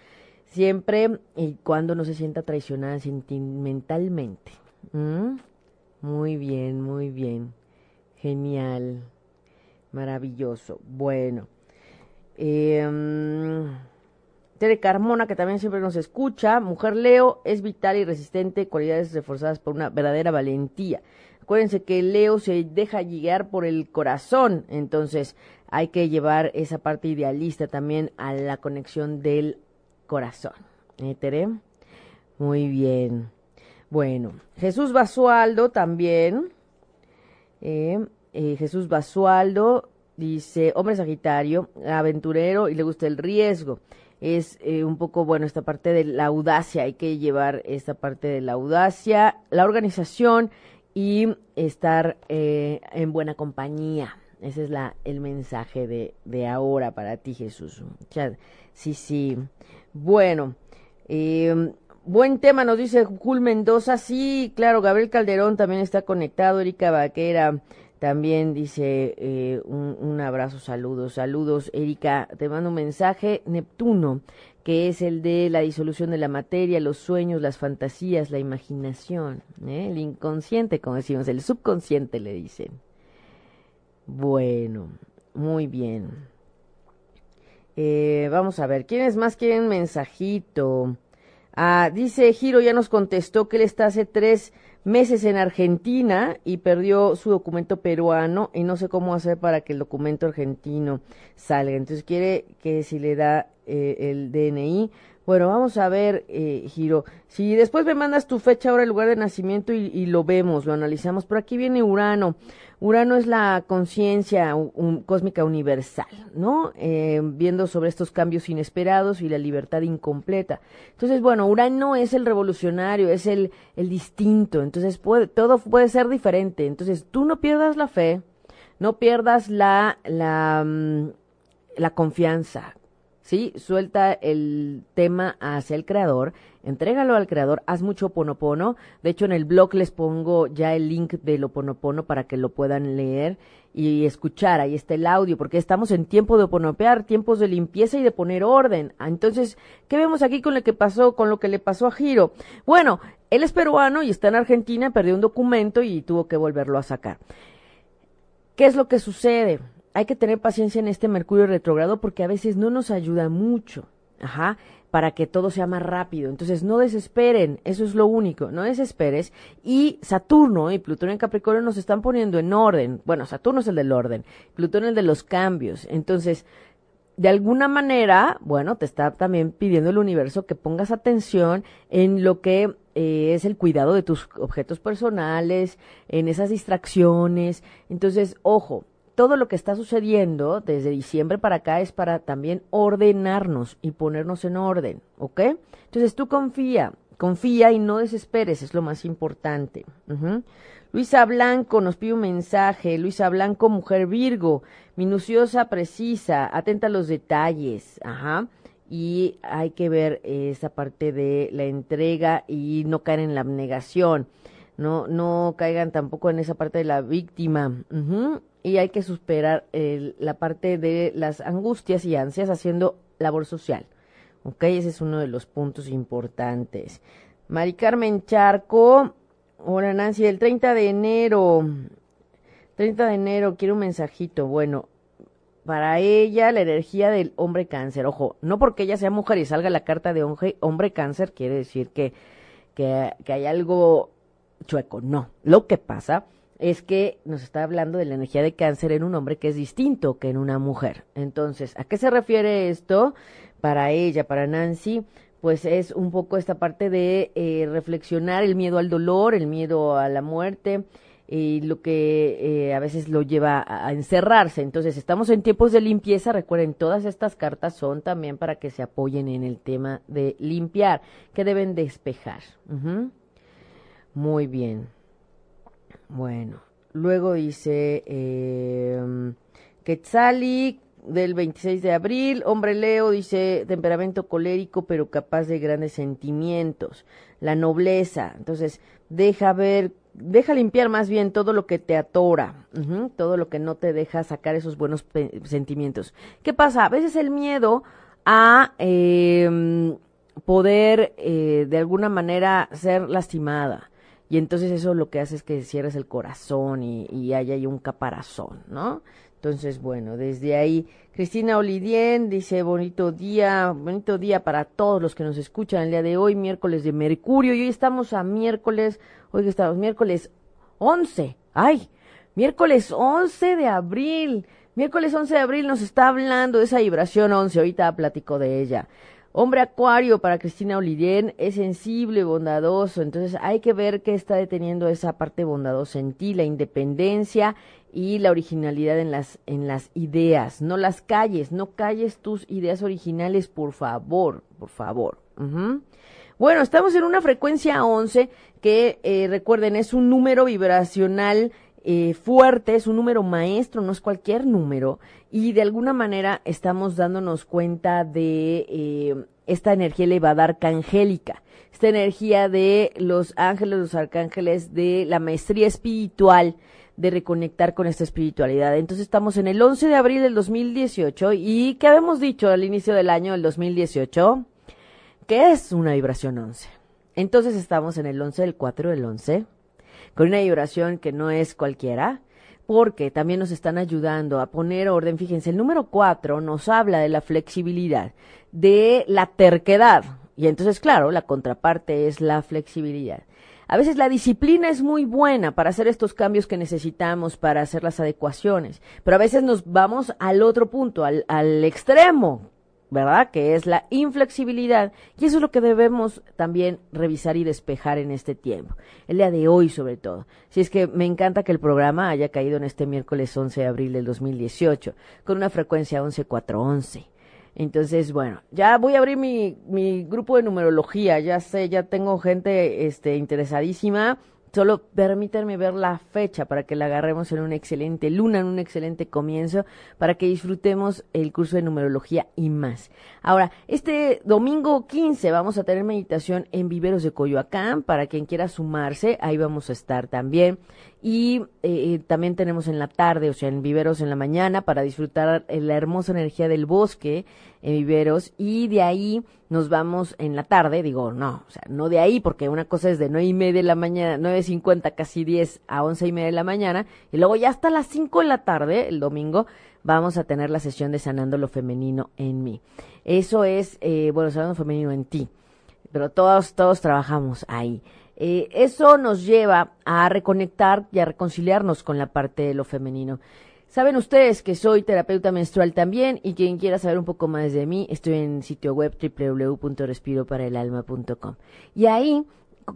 Siempre y cuando no se sienta traicionada sentimentalmente. ¿Mm? Muy bien, muy bien. Genial. Maravilloso. Bueno. Eh, Tere Carmona, que también siempre nos escucha. Mujer Leo es vital y resistente, cualidades reforzadas por una verdadera valentía. Acuérdense que Leo se deja llegar por el corazón, entonces hay que llevar esa parte idealista también a la conexión del corazón. ¿Eh, Tere? Muy bien. Bueno, Jesús Basualdo también. Eh, eh, Jesús Basualdo Dice, hombre Sagitario, aventurero y le gusta el riesgo. Es eh, un poco, bueno, esta parte de la audacia, hay que llevar esta parte de la audacia, la organización y estar eh, en buena compañía. Ese es la, el mensaje de, de ahora para ti, Jesús. Sí, sí. Bueno, eh, buen tema, nos dice Jul Mendoza. Sí, claro, Gabriel Calderón también está conectado, Erika Vaquera. También dice eh, un, abrazo, saludos, saludos. Erika, te mando un mensaje. Neptuno, que es el de la disolución de la materia, los sueños, las fantasías, la imaginación, ¿eh? el inconsciente, como decimos, el subconsciente le dicen. Bueno, muy bien. Eh, vamos a ver, ¿quiénes más quieren mensajito? Ah, dice Giro, ya nos contestó que él está hace tres meses en Argentina y perdió su documento peruano y no sé cómo hacer para que el documento argentino salga. Entonces quiere que si le da eh, el DNI Bueno, vamos a ver, eh, Giro. Si después me mandas tu fecha, ahora el lugar de nacimiento y, lo vemos, lo analizamos. Por aquí viene Urano. Urano es la conciencia cósmica universal, ¿no? Eh, viendo sobre estos cambios inesperados y la libertad incompleta. Entonces, bueno, Urano es el revolucionario, es el, el distinto. Entonces, puede, todo puede ser diferente. Entonces, tú no pierdas la fe, no pierdas la, la, mm, la confianza ¿sí? Suelta el tema hacia el creador, entrégalo al creador, haz mucho ponopono. De hecho, en el blog les pongo ya el link de lo ponopono para que lo puedan leer y escuchar. Ahí está el audio, porque estamos en tiempo de oponopear, tiempos de limpieza y de poner orden. Ah, entonces, ¿qué vemos aquí con lo que pasó, con lo que le pasó a Giro? Bueno, él es peruano y está en Argentina, perdió un documento y tuvo que volverlo a sacar. ¿Qué es lo que sucede? Hay que tener paciencia en este Mercurio retrogrado porque a veces no nos ayuda mucho. Ajá, para que todo sea más rápido. Entonces, no desesperen, eso es lo único, no desesperes. Y Saturno y Plutón en Capricornio nos están poniendo en orden. Bueno, Saturno es el del orden, Plutón es el de los cambios. Entonces, de alguna manera, bueno, te está también pidiendo el universo que pongas atención en lo que eh, es el cuidado de tus objetos personales, en esas distracciones. Entonces, ojo, todo lo que está sucediendo desde diciembre para acá es para también ordenarnos y ponernos en orden, ¿ok? Entonces tú confía, confía y no desesperes, es lo más importante. Luisa Blanco nos pide un mensaje. Luisa Blanco, mujer Virgo, minuciosa, precisa, atenta a los detalles. Ajá. Y hay que ver esa parte de la entrega y no caer en la abnegación. No, no caigan tampoco en esa parte de la víctima y hay que superar la parte de las angustias y ansias haciendo labor social. ¿Ok? Ese es uno de los puntos importantes. Mari Carmen Charco, hola Nancy, el 30 de enero, 30 de enero, quiero un mensajito. Bueno, para ella la energía del hombre cáncer, ojo, no porque ella sea mujer y salga la carta de hombre, hombre cáncer, quiere decir que, que, que hay algo chueco, no. Lo que pasa es que nos está hablando de la energía de cáncer en un hombre que es distinto que en una mujer. Entonces, ¿a qué se refiere esto? Para ella, para Nancy, pues es un poco esta parte de eh, reflexionar el miedo al dolor, el miedo a la muerte y lo que eh, a veces lo lleva a, encerrarse. Entonces, estamos en tiempos de limpieza. Recuerden, todas estas cartas son también para que se apoyen en el tema de limpiar, que deben despejar. Muy bien. Bueno, luego dice eh, Quetzali del 26 de abril, hombre Leo dice temperamento colérico pero capaz de grandes sentimientos, la nobleza, entonces deja ver, deja limpiar más bien todo lo que te atora, todo lo que no te deja sacar esos buenos sentimientos. ¿Qué pasa? A veces el miedo a eh, poder eh, de alguna manera ser lastimada y entonces eso lo que hace es que cierres el corazón y, y ahí un caparazón, ¿no? Entonces, bueno, desde ahí, Cristina Olidien dice, bonito día, bonito día para todos los que nos escuchan el día de hoy, miércoles de Mercurio, y hoy estamos a miércoles, hoy estamos miércoles 11, ay, miércoles 11 de abril, miércoles 11 de abril nos está hablando de esa vibración 11, ahorita platico de ella. Hombre acuario para Cristina Olidien es sensible, bondadoso, entonces hay que ver qué está deteniendo esa parte bondadosa en ti, la independencia y la originalidad en las, en las ideas. No las calles, no calles tus ideas originales, por favor, por favor. Bueno, estamos en una frecuencia 11 que, eh, recuerden, es un número vibracional eh, fuerte, es un número maestro, no es cualquier número, y de alguna manera estamos dándonos cuenta de eh, esta energía elevada arcangélica, esta energía de los ángeles, los arcángeles, de la maestría espiritual, de reconectar con esta espiritualidad. Entonces estamos en el 11 de abril del 2018 y ¿qué habíamos dicho al inicio del año del 2018? Que es una vibración 11. Entonces estamos en el 11 del 4 del 11 con una vibración que no es cualquiera, porque también nos están ayudando a poner orden. Fíjense, el número cuatro nos habla de la flexibilidad, de la terquedad. Y entonces, claro, la contraparte es la flexibilidad. A veces la disciplina es muy buena para hacer estos cambios que necesitamos, para hacer las adecuaciones, pero a veces nos vamos al otro punto, al, al extremo, ¿verdad? Que es la inflexibilidad. Y eso es lo que debemos también revisar y despejar en este tiempo. El día de hoy, sobre todo. Si es que me encanta que el programa haya caído en este miércoles 11 de abril del 2018, con una frecuencia 11411. Entonces, bueno, ya voy a abrir mi, mi grupo de numerología. Ya sé, ya tengo gente este, interesadísima Solo permítanme ver la fecha para que la agarremos en una excelente luna, en un excelente comienzo, para que disfrutemos el curso de numerología y más. Ahora, este domingo 15 vamos a tener meditación en Viveros de Coyoacán, para quien quiera sumarse, ahí vamos a estar también. Y eh, eh, también tenemos en la tarde, o sea, en Viveros en la mañana, para disfrutar la hermosa energía del bosque en Viveros. Y de ahí nos vamos en la tarde, digo, no, o sea, no de ahí, porque una cosa es de nueve y media de la mañana, nueve cincuenta, casi diez a once y media de la mañana, y luego ya hasta las cinco de la tarde, el domingo, vamos a tener la sesión de sanando lo femenino en mí. Eso es, eh, bueno, sanando lo femenino en ti, pero todos, todos trabajamos ahí. Eh, eso nos lleva a reconectar y a reconciliarnos con la parte de lo femenino. Saben ustedes que soy terapeuta menstrual también y quien quiera saber un poco más de mí, estoy en sitio web www.respiroparaelalma.com. Y ahí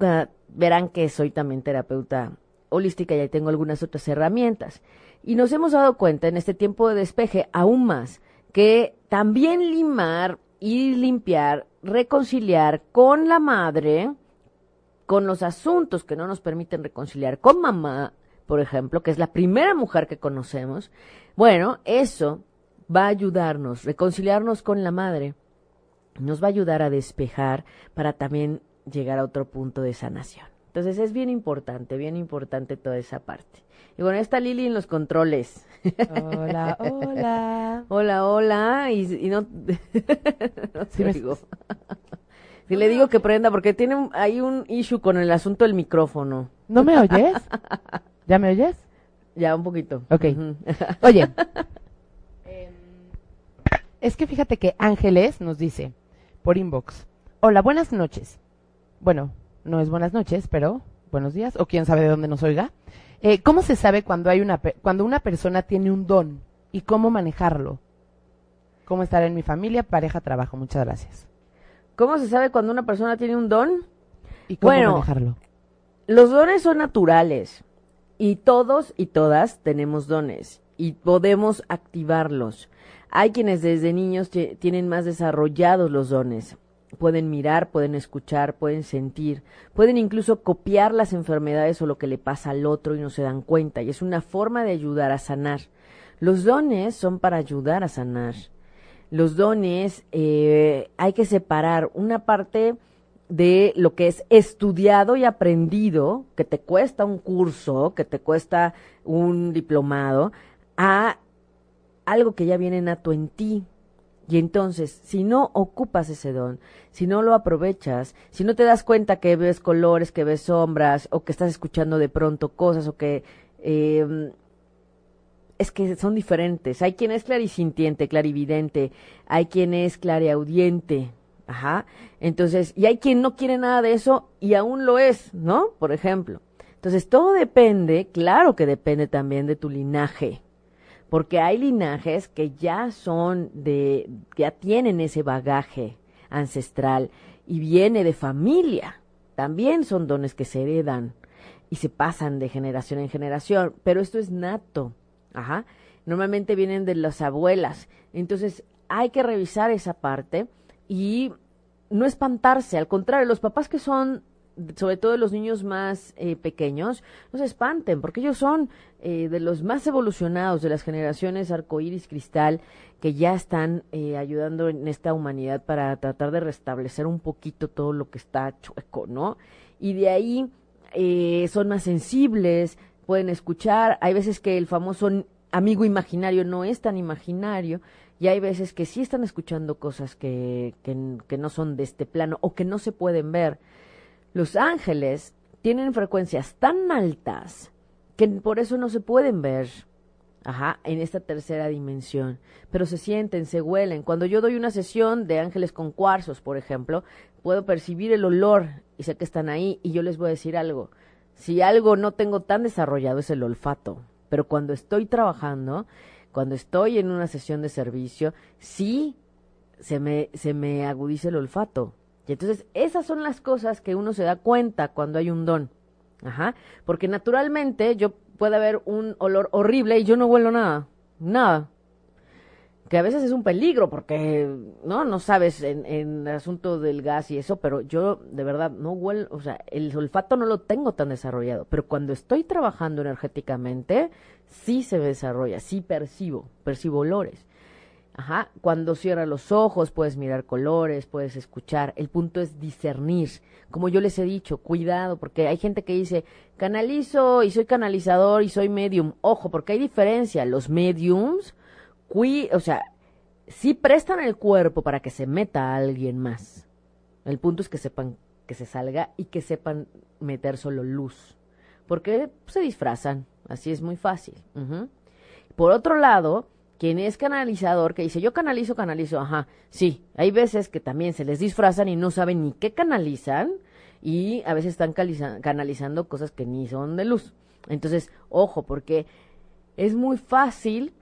ah, verán que soy también terapeuta holística y ahí tengo algunas otras herramientas. Y nos hemos dado cuenta en este tiempo de despeje aún más que también limar y limpiar, reconciliar con la madre, con los asuntos que no nos permiten reconciliar con mamá, por ejemplo, que es la primera mujer que conocemos, bueno, eso va a ayudarnos, reconciliarnos con la madre, nos va a ayudar a despejar para también llegar a otro punto de sanación. Entonces es bien importante, bien importante toda esa parte. Y bueno, está Lili en los controles. Hola, [laughs] hola. hola, hola. Y, no, [laughs] no digo. Si le digo que prenda, porque tiene hay un issue con el asunto del micrófono. ¿No me oyes? ¿Ya me oyes? Ya, un poquito. Ok. [laughs] Oye, em, es que fíjate que Ángeles nos dice por inbox, hola, buenas noches. Bueno, no es buenas noches, pero buenos días, o quién sabe de dónde nos oiga. Eh, ¿Cómo se sabe cuando, hay una, cuando una persona tiene un don y cómo manejarlo? ¿Cómo estar en mi familia, pareja, trabajo? Muchas gracias. ¿Cómo se sabe cuando una persona tiene un don? ¿Y cómo manejarlo? Los dones son naturales. Y todos y todas tenemos dones y podemos activarlos. Hay quienes desde niños tienen más desarrollados los dones. Pueden mirar, pueden escuchar, pueden sentir, pueden incluso copiar las enfermedades o lo que le pasa al otro y no se dan cuenta. Y es una forma de ayudar a sanar. Los dones son para ayudar a sanar. Los dones eh, hay que separar una parte de lo que es estudiado y aprendido, que te cuesta un curso, que te cuesta un diplomado, a algo que ya viene nato en ti. Y entonces, si no ocupas ese don, si no lo aprovechas, si no te das cuenta que ves colores, que ves sombras, o que estás escuchando de pronto cosas, o que eh, es que son diferentes. Hay quien es clarisintiente, clarividente, hay quien es clariaudiente, Ajá. Entonces, y hay quien no quiere nada de eso y aún lo es, ¿no? Por ejemplo. Entonces, todo depende, claro que depende también de tu linaje, porque hay linajes que ya son de, ya tienen ese bagaje ancestral y viene de familia. También son dones que se heredan y se pasan de generación en generación, pero esto es nato. Ajá. Normalmente vienen de las abuelas. Entonces, hay que revisar esa parte y no espantarse, al contrario, los papás que son sobre todo los niños más eh, pequeños, no se espanten, porque ellos son eh, de los más evolucionados de las generaciones arcoíris cristal que ya están eh, ayudando en esta humanidad para tratar de restablecer un poquito todo lo que está chueco, ¿no? Y de ahí son más sensibles, pueden escuchar, hay veces que el famoso amigo imaginario no es tan imaginario, y hay veces que sí están escuchando cosas que, que, no son de este plano o que no se pueden ver. Los ángeles tienen frecuencias tan altas que por eso no se pueden ver. Ajá, en esta tercera dimensión. Pero se sienten, se huelen. Cuando yo doy una sesión de ángeles con cuarzos, por ejemplo, puedo percibir el olor y sé que están ahí y yo les voy a decir algo. Si algo no tengo tan desarrollado es el olfato. Pero cuando estoy trabajando, cuando estoy en una sesión de servicio, sí se me, se me agudiza el olfato. Y entonces esas son las cosas que uno se da cuenta cuando hay un don. Ajá. Porque naturalmente yo puede haber un olor horrible y yo no huelo nada. Nada. Que a veces es un peligro porque, ¿no? No sabes en, en el asunto del gas y eso, pero yo de verdad no huelo, o sea, el olfato no lo tengo tan desarrollado. Pero cuando estoy trabajando energéticamente, sí se desarrolla, sí percibo, percibo olores. Ajá, cuando cierras los ojos puedes mirar colores, puedes escuchar. El punto es discernir. Como yo les he dicho, cuidado, porque hay gente que dice, canalizo y soy canalizador y soy medium. Ojo, porque hay diferencia. Los mediums, o sea, sí prestan el cuerpo para que se meta a alguien más. El punto es que sepan que se salga y que sepan meter solo luz. Porque se disfrazan. Así es muy fácil. Por otro lado, quien es canalizador, que dice, yo canalizo, canalizo, ajá, sí, hay veces que también se les disfrazan y no saben ni qué canalizan y a veces están canalizando cosas que ni son de luz. Entonces, ojo, porque es muy fácil,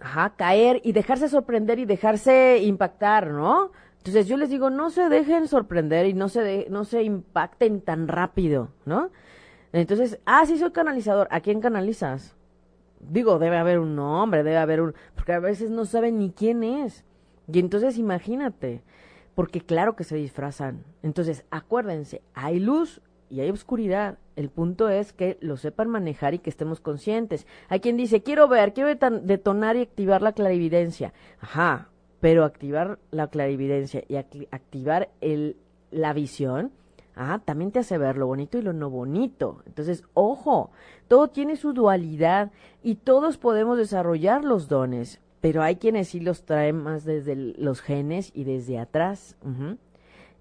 ajá, caer y dejarse sorprender y dejarse impactar, ¿no? Entonces yo les digo, no se dejen sorprender y no se, no se impacten tan rápido, ¿no? Entonces, ah, sí soy canalizador, ¿a quién canalizas? digo, debe haber un nombre, debe haber un, porque a veces no saben ni quién es. Y entonces imagínate, porque claro que se disfrazan. Entonces, acuérdense, hay luz y hay oscuridad. El punto es que lo sepan manejar y que estemos conscientes. Hay quien dice, quiero ver, quiero detonar y activar la clarividencia. Ajá, pero activar la clarividencia y activar el, la visión Ah, también te hace ver lo bonito y lo no bonito. Entonces, ojo, todo tiene su dualidad y todos podemos desarrollar los dones, pero hay quienes sí los traen más desde los genes y desde atrás.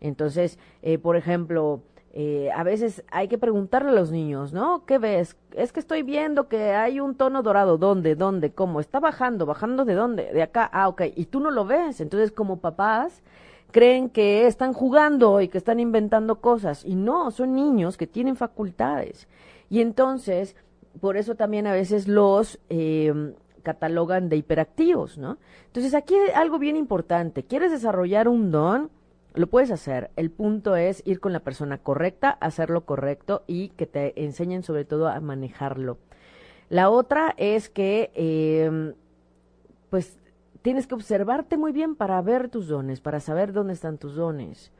Entonces, eh, por ejemplo, eh, a veces hay que preguntarle a los niños, ¿no? ¿Qué ves? Es que estoy viendo que hay un tono dorado. ¿Dónde? ¿Dónde? ¿Cómo? Está bajando. ¿Bajando de dónde? De acá. Ah, ok. Y tú no lo ves. Entonces, como papás, creen que están jugando y que están inventando cosas. Y no, son niños que tienen facultades. Y entonces, por eso también a veces los eh, catalogan de hiperactivos, ¿no? Entonces, aquí algo bien importante. ¿Quieres desarrollar un don? Lo puedes hacer. El punto es ir con la persona correcta, hacerlo correcto y que te enseñen sobre todo a manejarlo. La otra es que, eh, pues, tienes que observarte muy bien para ver tus dones, para saber dónde están tus dones,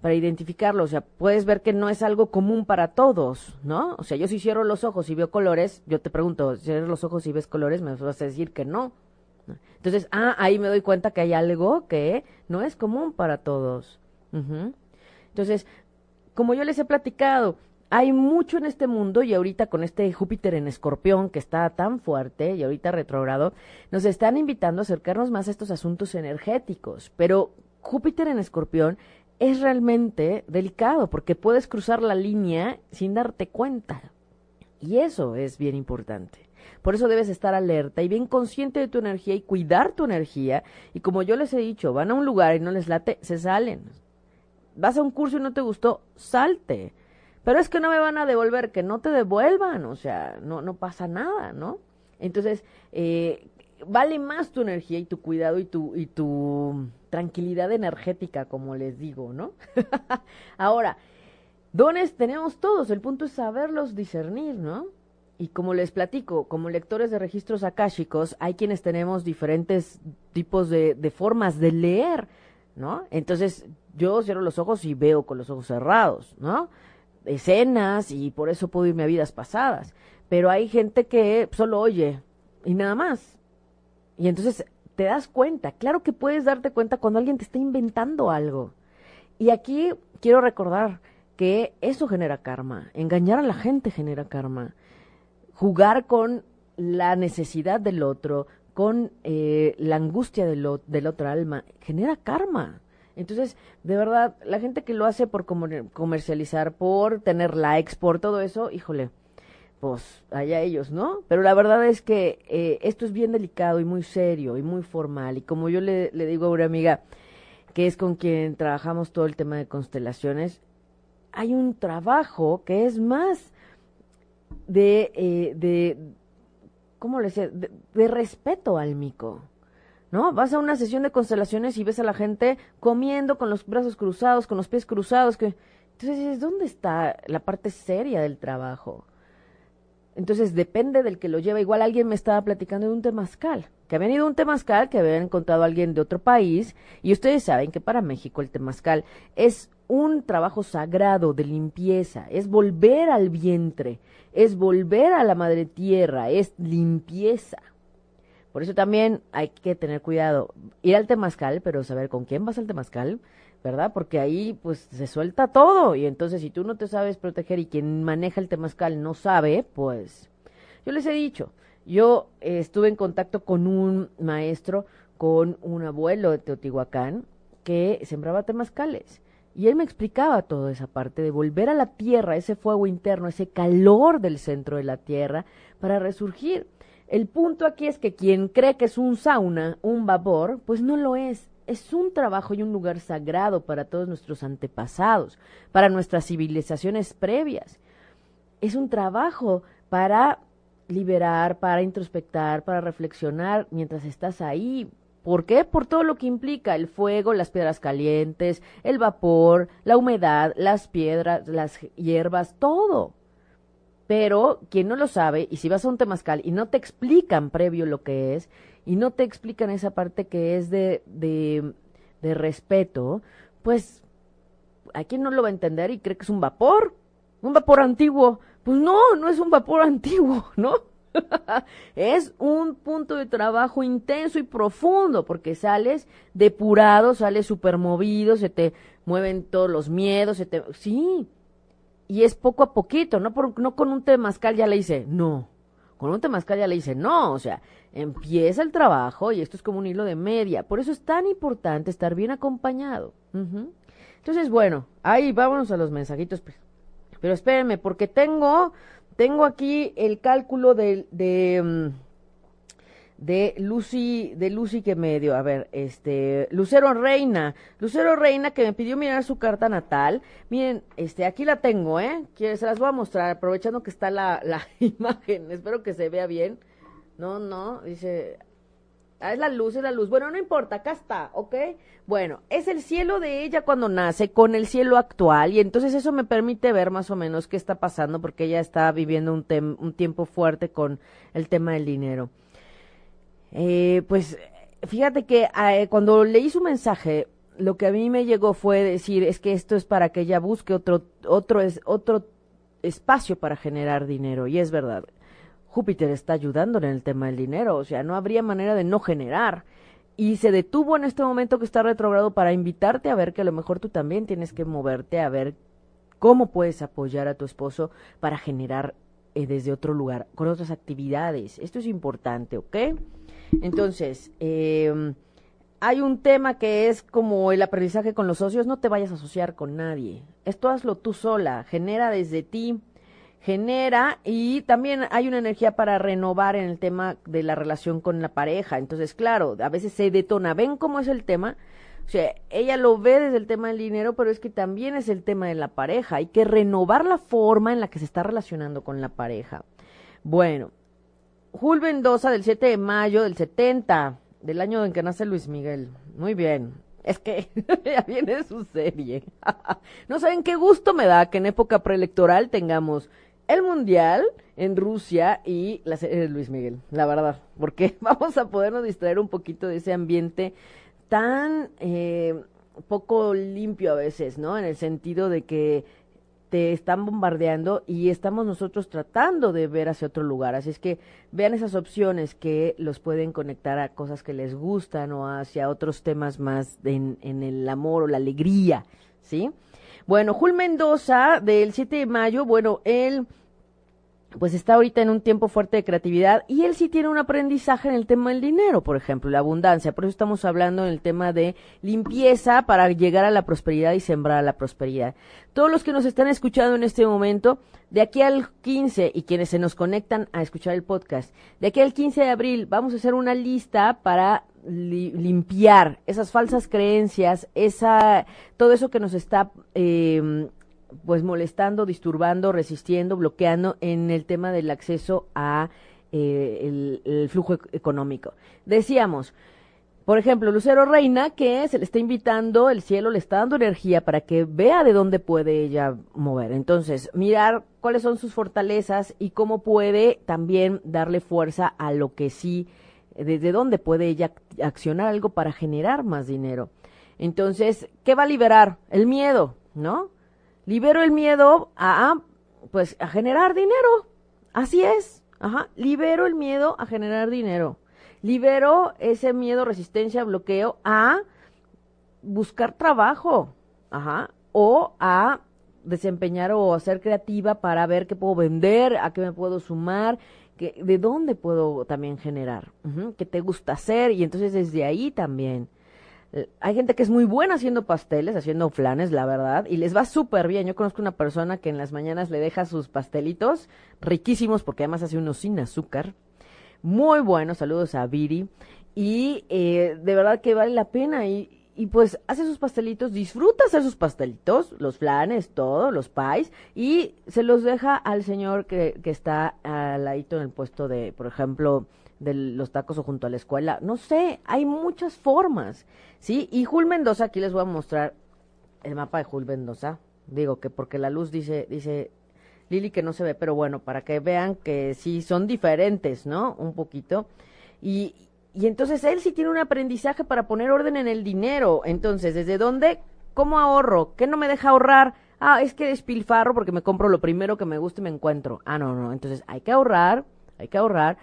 para identificarlos. O sea, puedes ver que no es algo común para todos, ¿no? O sea, yo si cierro los ojos y veo colores, yo te pregunto, cierras los ojos y ves colores, me vas a decir que no. Entonces, ah, ahí me doy cuenta que hay algo que no es común para todos. Entonces, como yo les he platicado, hay mucho en este mundo y ahorita con este Júpiter en escorpión que está tan fuerte y ahorita retrogrado, nos están invitando a acercarnos más a estos asuntos energéticos. Pero Júpiter en escorpión es realmente delicado porque puedes cruzar la línea sin darte cuenta. Y eso es bien importante. Por eso debes estar alerta y bien consciente de tu energía y cuidar tu energía. Y como yo les he dicho, van a un lugar y no les late, se salen. Vas a un curso y no te gustó, salte pero es que no me van a devolver, que no te devuelvan, o sea, no, no pasa nada, ¿no? Entonces, eh, vale más tu energía y tu cuidado y tu, y tu tranquilidad energética, como les digo, ¿no? [laughs] Ahora, dones tenemos todos, el punto es saberlos discernir, ¿no? Y como les platico, como lectores de registros akáshicos, hay quienes tenemos diferentes tipos de, de formas de leer, ¿no? Entonces, yo cierro los ojos y veo con los ojos cerrados, ¿no? escenas y por eso puedo irme a vidas pasadas. Pero hay gente que solo oye y nada más. Y entonces te das cuenta, claro que puedes darte cuenta cuando alguien te está inventando algo. Y aquí quiero recordar que eso genera karma, engañar a la gente genera karma, jugar con la necesidad del otro, con eh, la angustia del, del otro alma, genera karma. Entonces, de verdad, la gente que lo hace por comercializar, por tener likes, por todo eso, híjole, pues allá ellos, ¿no? Pero la verdad es que eh, esto es bien delicado y muy serio y muy formal. Y como yo le, digo a una amiga que es con quien trabajamos todo el tema de constelaciones, hay un trabajo que es más de, eh, de ¿cómo le sé? De, de respeto al mico ¿no? Vas a una sesión de constelaciones y ves a la gente comiendo con los brazos cruzados, con los pies cruzados, que entonces dices, ¿dónde está la parte seria del trabajo? Entonces depende del que lo lleva. Igual alguien me estaba platicando de un temazcal, que había ido un temazcal, que habían encontrado alguien de otro país, y ustedes saben que para México el temazcal es un trabajo sagrado de limpieza, es volver al vientre, es volver a la madre tierra, es limpieza. Por eso también hay que tener cuidado, ir al temazcal, pero saber con quién vas al temazcal, ¿verdad? Porque ahí pues se suelta todo y entonces si tú no te sabes proteger y quien maneja el temazcal no sabe, pues yo les he dicho, yo estuve en contacto con un maestro, con un abuelo de Teotihuacán que sembraba temazcales. Y él me explicaba toda esa parte de volver a la tierra, ese fuego interno, ese calor del centro de la tierra, para resurgir. El punto aquí es que quien cree que es un sauna, un vapor, pues no lo es. Es un trabajo y un lugar sagrado para todos nuestros antepasados, para nuestras civilizaciones previas. Es un trabajo para liberar, para introspectar, para reflexionar mientras estás ahí. ¿Por qué? Por todo lo que implica el fuego, las piedras calientes, el vapor, la humedad, las piedras, las hierbas, todo. Pero quien no lo sabe, y si vas a un temazcal y no te explican previo lo que es, y no te explican esa parte que es de, de, de respeto, pues a quien no lo va a entender y cree que es un vapor, un vapor antiguo. Pues no, no es un vapor antiguo, ¿no? [laughs] es un punto de trabajo intenso y profundo porque sales depurado, sales supermovido, se te mueven todos los miedos, se te... Sí, y es poco a poquito, no, con un temazcal ya le hice, no, con un temazcal ya le hice, no, o sea, empieza el trabajo y esto es como un hilo de media, por eso es tan importante estar bien acompañado. Entonces, bueno, ahí vámonos a los mensajitos, pues. pero espérenme, porque tengo, tengo aquí el cálculo de, de mm, de Lucy, de Lucy que me dio, a ver, este, Lucero Reina, Lucero Reina que me pidió mirar su carta natal. Miren, este, aquí la tengo, ¿eh? Se las voy a mostrar, aprovechando que está la, la [laughs] imagen, espero que se vea bien. No, no, dice, ah, es la luz, es la luz. Bueno, no importa, acá está, ¿ok? Bueno, es el cielo de ella cuando nace con el cielo actual y entonces eso me permite ver más o menos qué está pasando porque ella está viviendo un, un tiempo fuerte con el tema del dinero. Eh, pues fíjate que eh, cuando leí su mensaje, lo que a mí me llegó fue decir es que esto es para que ella busque otro otro es otro espacio para generar dinero y es verdad. Júpiter está ayudándole en el tema del dinero, o sea, no habría manera de no generar. Y se detuvo en este momento que está retrogrado para invitarte a ver que a lo mejor tú también tienes que moverte a ver cómo puedes apoyar a tu esposo para generar eh, desde otro lugar, con otras actividades. Esto es importante, ¿ok? Entonces, eh, hay un tema que es como el aprendizaje con los socios, no te vayas a asociar con nadie. Esto hazlo tú sola, genera desde ti, genera y también hay una energía para renovar en el tema de la relación con la pareja. Entonces, claro, a veces se detona. ¿Ven cómo es el tema? O sea, ella lo ve desde el tema del dinero, pero es que también es el tema de la pareja. Hay que renovar la forma en la que se está relacionando con la pareja. Bueno, Jul Mendoza del 7 de mayo del 70, del año en que nace Luis Miguel. Muy bien. Es que [laughs] ya viene su serie. [laughs] no saben qué gusto me da que en época preelectoral tengamos el Mundial en Rusia y la serie de Luis Miguel, la verdad, porque [laughs] vamos a podernos distraer un poquito de ese ambiente tan eh, poco limpio a veces, ¿no? En el sentido de que te están bombardeando y estamos nosotros tratando de ver hacia otro lugar. Así es que vean esas opciones que los pueden conectar a cosas que les gustan o hacia otros temas más en, en el amor o la alegría, ¿sí? Bueno, Jul Mendoza del 7 de mayo, bueno, él pues está ahorita en un tiempo fuerte de creatividad y él sí tiene un aprendizaje en el tema del dinero, por ejemplo, la abundancia. Por eso estamos hablando en el tema de limpieza para llegar a la prosperidad y sembrar a la prosperidad. Todos los que nos están escuchando en este momento, de aquí al 15 y quienes se nos conectan a escuchar el podcast, de aquí al 15 de abril vamos a hacer una lista para limpiar esas falsas creencias, esa, todo eso que nos está eh, pues molestando, disturbando, resistiendo, bloqueando en el tema del acceso a eh, el, flujo económico. Decíamos, por ejemplo, Lucero Reina, que se le está invitando, el cielo le está dando energía para que vea de dónde puede ella mover. Entonces, mirar cuáles son sus fortalezas y cómo puede también darle fuerza a lo que sí, desde dónde puede ella accionar algo para generar más dinero. Entonces, ¿qué va a liberar? El miedo, ¿no? Libero el miedo a, pues, a generar dinero. Así es. Ajá. Libero el miedo a generar dinero libero ese miedo, resistencia, bloqueo a buscar trabajo, ajá, o a desempeñar o ser creativa para ver qué puedo vender, a qué me puedo sumar, que, de dónde puedo también generar, qué te gusta hacer y entonces desde ahí también. Eh, hay gente que es muy buena haciendo pasteles, haciendo flanes, la verdad, y les va súper bien. Yo conozco una persona que en las mañanas le deja sus pastelitos riquísimos porque además hace unos sin azúcar, muy bueno, saludos a Viri, y eh, de verdad que vale la pena. Y, y pues hace sus pastelitos, disfruta hacer sus pastelitos, los flanes, todo, los pies, y se los deja al señor que, que está al ladito en el puesto de, por ejemplo, de los tacos o junto a la escuela. No sé, hay muchas formas, ¿sí? Y Jul Mendoza, aquí les voy a mostrar el mapa de Jul Mendoza. Digo que porque la luz dice, dice Lili que no se ve, pero bueno, para que vean que sí son diferentes, ¿no? Un poquito. Y, y entonces él sí tiene un aprendizaje para poner orden en el dinero. Entonces, ¿desde dónde? ¿Cómo ahorro? ¿Qué no me deja ahorrar? Ah, es que despilfarro porque me compro lo primero que me gusta y me encuentro. Ah, no, no. Entonces hay que ahorrar, hay que ahorrar.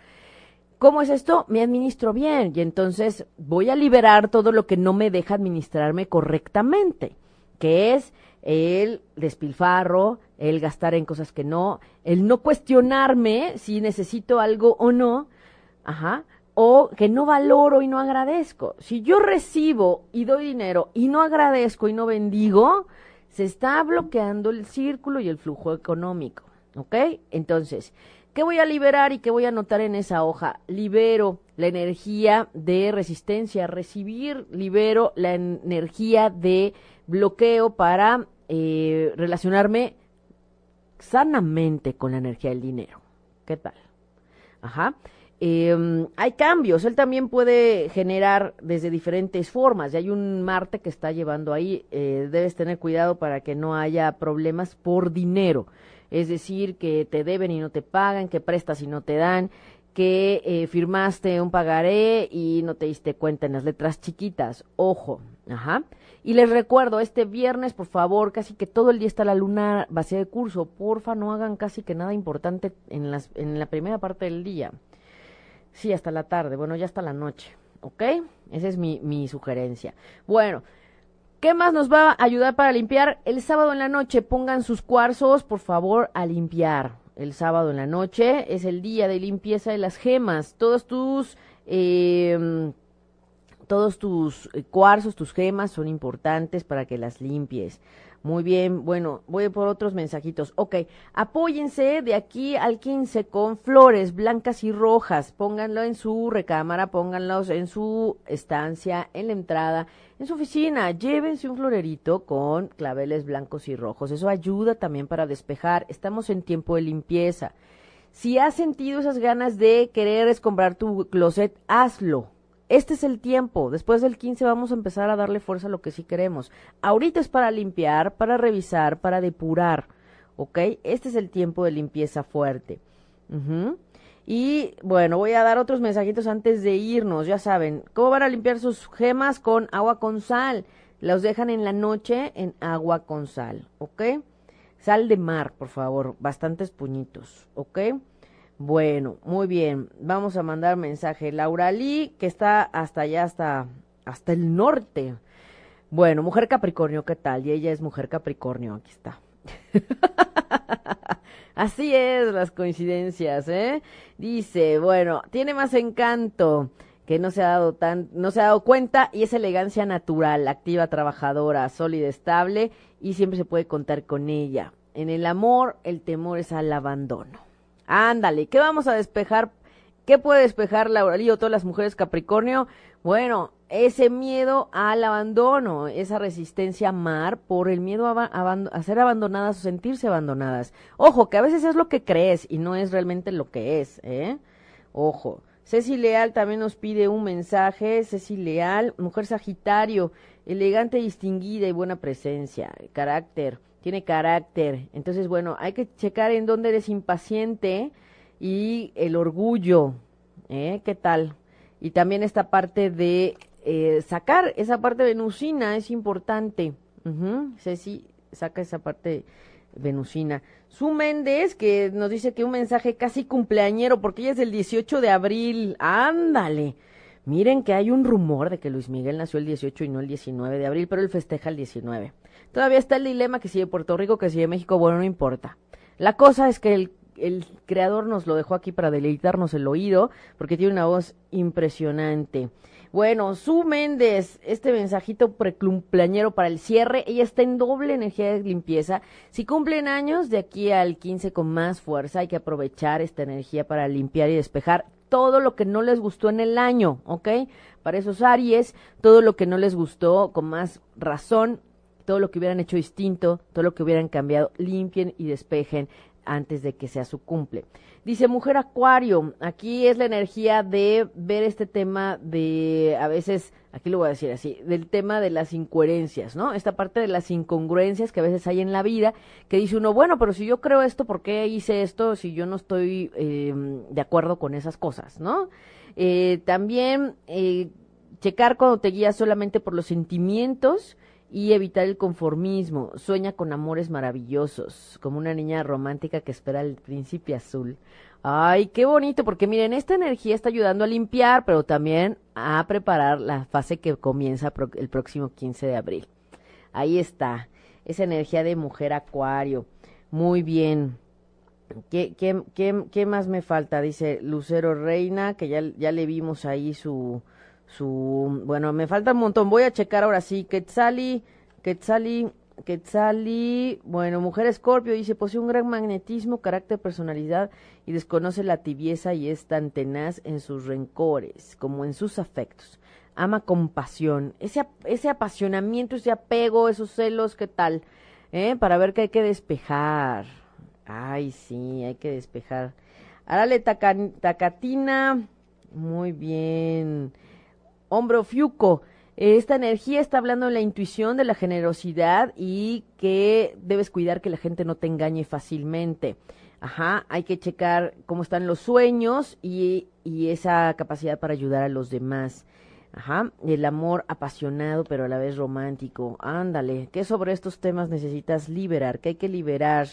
¿Cómo es esto? Me administro bien y entonces voy a liberar todo lo que no me deja administrarme correctamente, que es el despilfarro, el gastar en cosas que no, el no cuestionarme si necesito algo o no, ajá, o que no valoro y no agradezco. Si yo recibo y doy dinero y no agradezco y no bendigo, se está bloqueando el círculo y el flujo económico, ¿ok? Entonces, ¿qué voy a liberar y qué voy a anotar en esa hoja? Libero la energía de resistencia, recibir, libero la energía de bloqueo para eh, relacionarme sanamente con la energía del dinero. ¿Qué tal? Ajá. Em, hay cambios, él también puede generar desde diferentes formas. Y hay un Marte que está llevando ahí, eh, debes tener cuidado para que no haya problemas por dinero. Es decir, que te deben y no te pagan, que prestas y no te dan, que eh, firmaste un pagaré y no te diste cuenta en las letras chiquitas. Ojo, ajá. Y les recuerdo, este viernes, por favor, casi que todo el día está la luna vacía de curso. Porfa, no hagan casi que nada importante en, las, en la primera parte del día. Sí, hasta la tarde, bueno, ya hasta la noche, ¿ok? Esa es mi, sugerencia. Bueno, ¿qué más nos va a ayudar para limpiar? El sábado en la noche pongan sus cuarzos, por favor, a limpiar. El sábado en la noche es el día de limpieza de las gemas. Todos tus... Eh, todos tus eh, cuarzos, tus gemas son importantes para que las limpies. Muy bien, bueno, voy por otros mensajitos. Ok, apóyense de aquí al 15 con flores blancas y rojas. Pónganlo en su recámara, pónganlos en su estancia, en la entrada, en su oficina. Llévense un florerito con claveles blancos y rojos. Eso ayuda también para despejar. Estamos en tiempo de limpieza. Si has sentido esas ganas de querer comprar tu closet, hazlo este es el tiempo. Después del 15 vamos a empezar a darle fuerza a lo que sí queremos. Ahorita es para limpiar, para revisar, para depurar. ¿Ok? Este es el tiempo de limpieza fuerte. Y bueno, voy a dar otros mensajitos antes de irnos. Ya saben, ¿cómo van a limpiar sus gemas? Con agua con sal. Los dejan en la noche en agua con sal. ¿Ok? Sal de mar, por favor. Bastantes puñitos. ¿Ok? Bueno, muy bien. Vamos a mandar mensaje. Laura Lee, que está hasta allá, hasta, hasta el norte. Bueno, mujer Capricornio, ¿qué tal? Y ella es mujer Capricornio, aquí está. [laughs] Así es, las coincidencias, ¿eh? Dice, bueno, tiene más encanto que no se ha dado tan, no se ha dado cuenta y es elegancia natural, activa, trabajadora, sólida, estable y siempre se puede contar con ella. En el amor, el temor es al abandono. Ándale, ¿qué vamos a despejar? ¿Qué puede despejar Lauralí o todas las mujeres Capricornio? Bueno, ese miedo al abandono, esa resistencia a amar por el miedo a, ser abandonadas o sentirse abandonadas. Ojo, que a veces es lo que crees y no es realmente lo que es, ¿eh? Ojo, Ceci Leal también nos pide un mensaje. Ceci Leal, mujer Sagitario, elegante, distinguida y buena presencia, carácter, tiene carácter. Entonces, bueno, hay que checar en dónde eres impaciente y el orgullo, ¿eh? ¿Qué tal? Y también esta parte de eh, sacar esa parte venusina es importante. Uh Ceci saca esa parte venusina. Su Méndez, que nos dice que un mensaje casi cumpleañero, porque ella es del 18 de abril. Ándale. Miren que hay un rumor de que Luis Miguel nació el 18 y no el 19 de abril, pero él festeja el 19. Todavía está el dilema que si de Puerto Rico, que si de México, bueno, no importa. La cosa es que el, el creador nos lo dejó aquí para deleitarnos el oído, porque tiene una voz impresionante. Bueno, Su Méndez, este mensajito precumpleañero para el cierre, ella está en doble energía de limpieza. Si cumplen años, de aquí al 15 con más fuerza, hay que aprovechar esta energía para limpiar y despejar todo lo que no les gustó en el año, ¿ok? Para esos Aries, todo lo que no les gustó con más razón, todo lo que hubieran hecho distinto, todo lo que hubieran cambiado, limpien y despejen antes de que sea su cumple. Dice Mujer Acuario, aquí es la energía de ver este tema de, a veces, aquí lo voy a decir así, del tema de las incoherencias, ¿no? Esta parte de las incongruencias que a veces hay en la vida, que dice uno, bueno, pero si yo creo esto, ¿por qué hice esto si yo no estoy eh, de acuerdo con esas cosas, ¿no? Eh, también eh, checar cuando te guías solamente por los sentimientos, y evitar el conformismo. Sueña con amores maravillosos, como una niña romántica que espera el príncipe azul. Ay, qué bonito, porque miren, esta energía está ayudando a limpiar, pero también a preparar la fase que comienza el próximo 15 de abril. Ahí está, esa energía de mujer acuario. Muy bien. ¿Qué, qué, qué, qué más me falta? Dice Lucero Reina, que ya, ya le vimos ahí su, su bueno me falta un montón voy a checar ahora sí Quetzali Quetzali Quetzali bueno mujer escorpio dice posee un gran magnetismo carácter personalidad y desconoce la tibieza y es tan tenaz en sus rencores como en sus afectos. Ama con pasión. Ese ese apasionamiento ese apego esos celos qué tal ¿Eh? para ver que hay que despejar. Ay sí hay que despejar. Arale Tacatina muy bien. Hombro Fiuco. Esta energía está hablando de la intuición, de la generosidad y que debes cuidar que la gente no te engañe fácilmente. Ajá, hay que checar cómo están los sueños y, y esa capacidad para ayudar a los demás. Ajá, el amor apasionado pero a la vez romántico. Ándale, ¿qué sobre estos temas necesitas liberar? ¿Qué hay que liberar?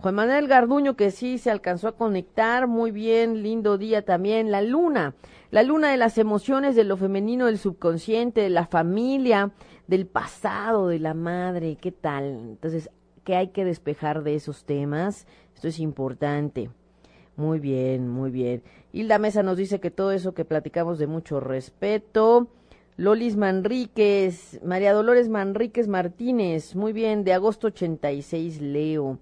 Juan Manuel Garduño, que sí se alcanzó a conectar, muy bien, lindo día también. La luna, la luna de las emociones, de lo femenino, del subconsciente, de la familia, del pasado, de la madre, ¿qué tal? Entonces, ¿qué hay que despejar de esos temas? Esto es importante. Muy bien, muy bien. Hilda Mesa nos dice que todo eso que platicamos de mucho respeto. Lolis Manríquez, María Dolores Manríquez Martínez, muy bien, de agosto 86, Leo.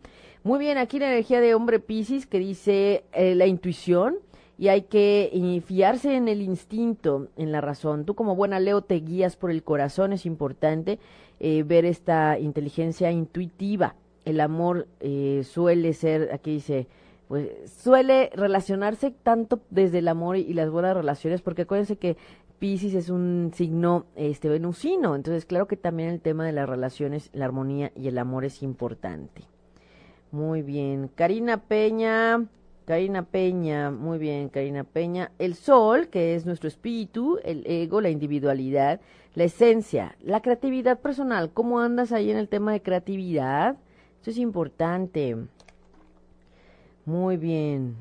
Muy bien, aquí la energía de hombre Piscis que dice eh, la intuición y hay que eh, fiarse en el instinto, en la razón. Tú como buena Leo te guías por el corazón, es importante eh, ver esta inteligencia intuitiva. El amor suele ser, aquí dice, pues suele relacionarse tanto desde el amor y las buenas relaciones, porque acuérdense que Piscis es un signo este venusino, entonces claro que también el tema de las relaciones, la armonía y el amor es importante. Muy bien. Karina Peña. Karina Peña, muy bien, Karina Peña. El sol, que es nuestro espíritu, el ego, la individualidad, la esencia, la creatividad personal. ¿Cómo andas ahí en el tema de creatividad? Eso es importante. Muy bien.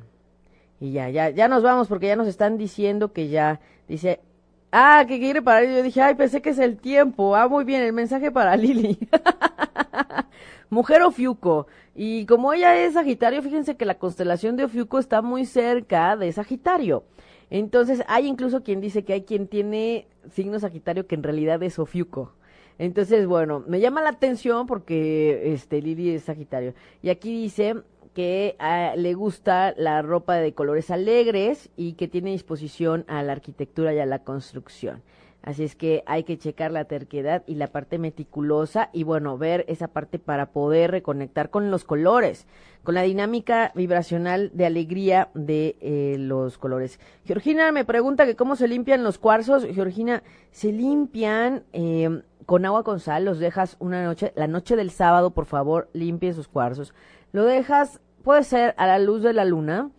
Y ya, ya, ya nos vamos porque ya nos están diciendo que ya, dice, ah, que quiere parar. Yo dije, ay, pensé que es el tiempo. Ah, muy bien, el mensaje para [laughs] Lili. Mujer Ofiuco. Y como ella es Sagitario, fíjense que la constelación de Ofiuco está muy cerca de Sagitario. Entonces, hay incluso quien dice que hay quien tiene signo Sagitario que en realidad es Ofiuco. Entonces, bueno, me llama la atención porque este Lili es Sagitario. Y aquí dice que ah, le gusta la ropa de colores alegres y que tiene disposición a la arquitectura y a la construcción. Así es que hay que checar la terquedad y la parte meticulosa y bueno, ver esa parte para poder reconectar con los colores, con la dinámica vibracional de alegría de eh, los colores. Georgina me pregunta que cómo se limpian los cuarzos. Georgina, se limpian eh, con agua con sal, los dejas una noche, la noche del sábado, por favor, limpie esos cuarzos. Lo dejas, puede ser a la luz de la luna,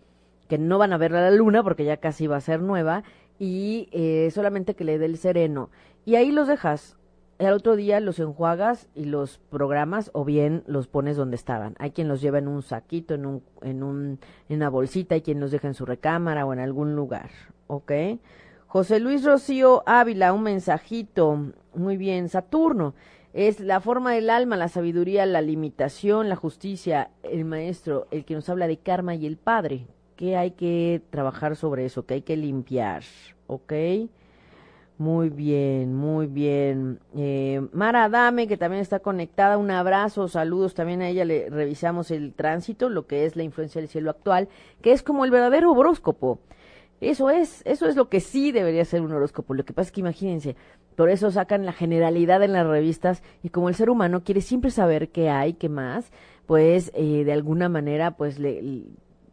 que no van a ver a la luna porque ya casi va a ser nueva, y eh, solamente que le dé el sereno. Y ahí los dejas. El otro día los enjuagas y los programas o bien los pones donde estaban. Hay quien los lleva en un saquito, en, un, en, un, en una bolsita, hay quien los deja en su recámara o en algún lugar. ¿Ok? José Luis Rocío Ávila, un mensajito. Muy bien. Saturno es la forma del alma, la sabiduría, la limitación, la justicia, el maestro, el que nos habla de karma y el padre que hay que trabajar sobre eso, que hay que limpiar, ¿ok? Muy bien, muy bien. Eh, Mara Dame, que también está conectada, un abrazo, saludos también a ella, le revisamos el tránsito, lo que es la influencia del cielo actual, que es como el verdadero horóscopo. Eso es, eso es lo que sí debería ser un horóscopo. Lo que pasa es que imagínense, por eso sacan la generalidad en las revistas y como el ser humano quiere siempre saber qué hay, qué más, pues eh, de alguna manera pues le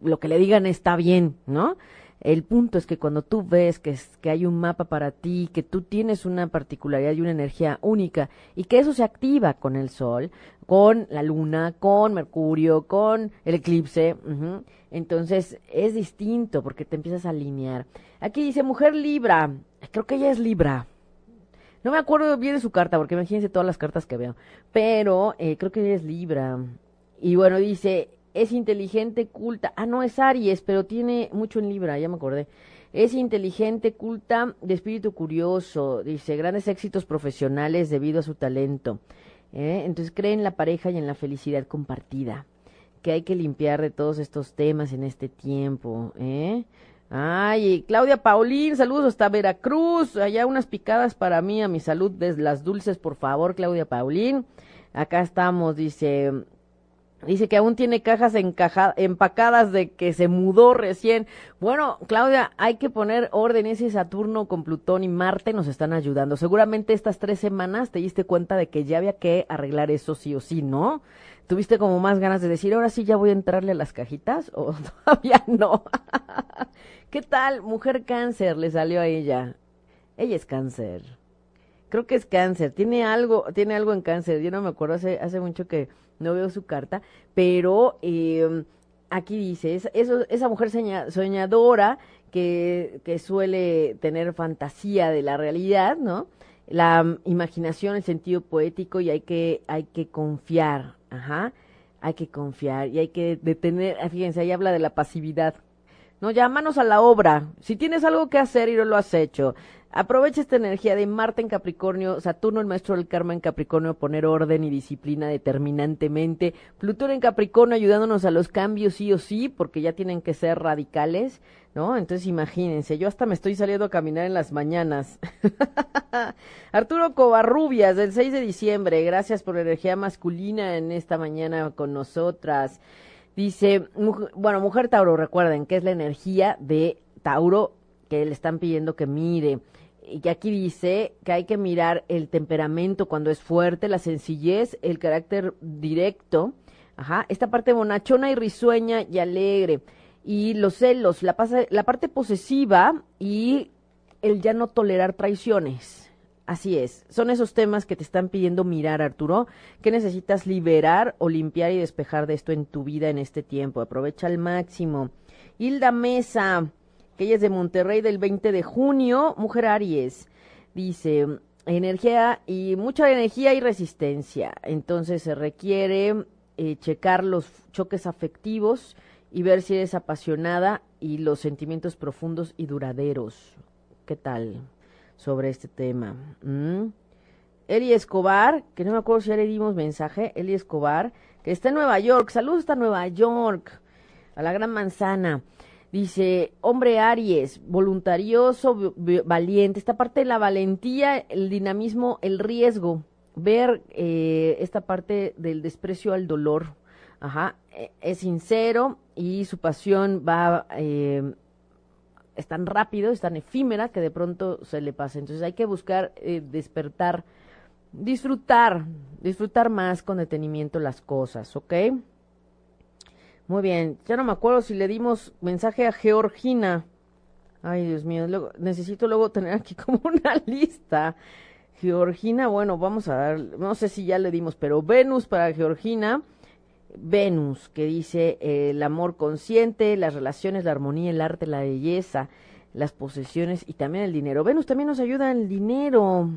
lo que le digan está bien, ¿no? El punto es que cuando tú ves que, que hay un mapa para ti, que tú tienes una particularidad y una energía única y que eso se activa con el Sol, con la Luna, con Mercurio, con el eclipse, entonces es distinto porque te empiezas a alinear. Aquí dice mujer Libra, creo que ella es Libra. No me acuerdo bien de su carta porque imagínense todas las cartas que veo, pero eh, creo que ella es Libra. Y bueno, dice, es inteligente, culta. Ah, no, es Aries, pero tiene mucho en Libra, ya me acordé. Es inteligente, culta, de espíritu curioso, dice, grandes éxitos profesionales debido a su talento. ¿eh? Entonces cree en la pareja y en la felicidad compartida, que hay que limpiar de todos estos temas en este tiempo. ¿eh? Ay, Claudia Paulín, saludos hasta Veracruz. Allá unas picadas para mí, a mi salud, desde las dulces, por favor, Claudia Paulín. Acá estamos, dice, Dice que aún tiene cajas empacadas de que se mudó recién. Bueno, Claudia, hay que poner orden. Ese Saturno con Plutón y Marte nos están ayudando. Seguramente estas tres semanas te diste cuenta de que ya había que arreglar eso sí o sí, ¿no? ¿Tuviste como más ganas de decir, ahora sí ya voy a entrarle a las cajitas? [laughs] ¿O todavía no? [laughs] ¿Qué tal? Mujer cáncer le salió a ella. Ella es cáncer. Creo que es cáncer. Tiene algo, tiene algo en cáncer. Yo no me acuerdo hace, hace mucho que no veo su carta, pero eh, aquí dice, es, eso, esa mujer soñadora que, que suele tener fantasía de la realidad, ¿no? La mm, imaginación, el sentido poético y hay que, hay que confiar, ajá, hay que confiar y hay que detener, fíjense, ahí habla de la pasividad, no, ya manos a la obra. Si tienes algo que hacer y no lo has hecho, Aprovecha esta energía de Marte en Capricornio, Saturno, el maestro del karma en Capricornio, poner orden y disciplina determinantemente, Plutón en Capricornio ayudándonos a los cambios sí o sí, porque ya tienen que ser radicales, ¿no? Entonces imagínense, yo hasta me estoy saliendo a caminar en las mañanas. [laughs] Arturo Covarrubias, del 6 de diciembre, gracias por la energía masculina en esta mañana con nosotras. Dice, bueno, mujer Tauro, recuerden que es la energía de Tauro que le están pidiendo que mire y aquí dice que hay que mirar el temperamento cuando es fuerte, la sencillez, el carácter directo, ajá, esta parte bonachona y risueña y alegre, y los celos, la, la parte posesiva y el ya no tolerar traiciones. Así es, son esos temas que te están pidiendo mirar, Arturo, que necesitas liberar o limpiar y despejar de esto en tu vida en este tiempo. Aprovecha al máximo. Hilda Mesa, que ella es de Monterrey del 20 de junio, mujer Aries. Dice, energía y mucha energía y resistencia. Entonces se requiere eh, checar los choques afectivos y ver si eres apasionada y los sentimientos profundos y duraderos. ¿Qué tal sobre este tema? ¿Mm? Eli Escobar, que no me acuerdo si ya le dimos mensaje, Eli Escobar, que está en Nueva York. Saludos hasta Nueva York, a la Gran Manzana. Dice, hombre Aries, voluntarioso, valiente. Esta parte de la valentía, el dinamismo, el riesgo. Ver eh, esta parte del desprecio al dolor. Ajá. E, es sincero y su pasión va eh, es tan rápido, es tan efímera que de pronto se le pasa. Entonces hay que buscar eh, despertar, disfrutar, disfrutar más con detenimiento las cosas, ¿ok? Muy bien, ya no me acuerdo si le dimos mensaje a Georgina. Ay, Dios mío, necesito luego tener aquí [laughs] como una lista. Georgina, bueno, vamos a dar, no sé si ya le dimos, pero Venus para Georgina. Venus, que dice eh, el amor consciente, las relaciones, la armonía, el arte, la belleza, las posesiones y también el dinero. Venus también nos ayuda en el dinero.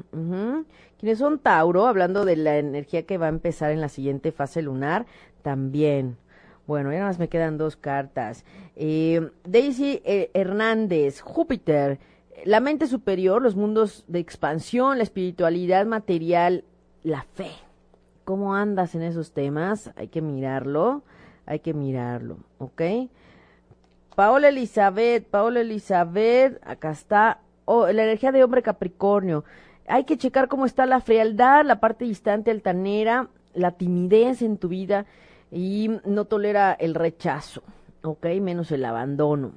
Quienes son Tauro, hablando de la energía que va a empezar en la siguiente fase lunar, también. Bueno, ya nada más me quedan dos cartas. Eh, Daisy eh, Hernández, Júpiter, la mente superior, los mundos de expansión, la espiritualidad material, la fe. ¿Cómo andas en esos temas? Hay que mirarlo, hay que mirarlo, ¿ok? Paola Elizabeth, Paola Elizabeth, acá está. Oh, la energía de hombre Capricornio. Hay que checar cómo está la frialdad, la parte distante, altanera, la timidez en tu vida y no tolera el rechazo, ¿ok? Menos el abandono.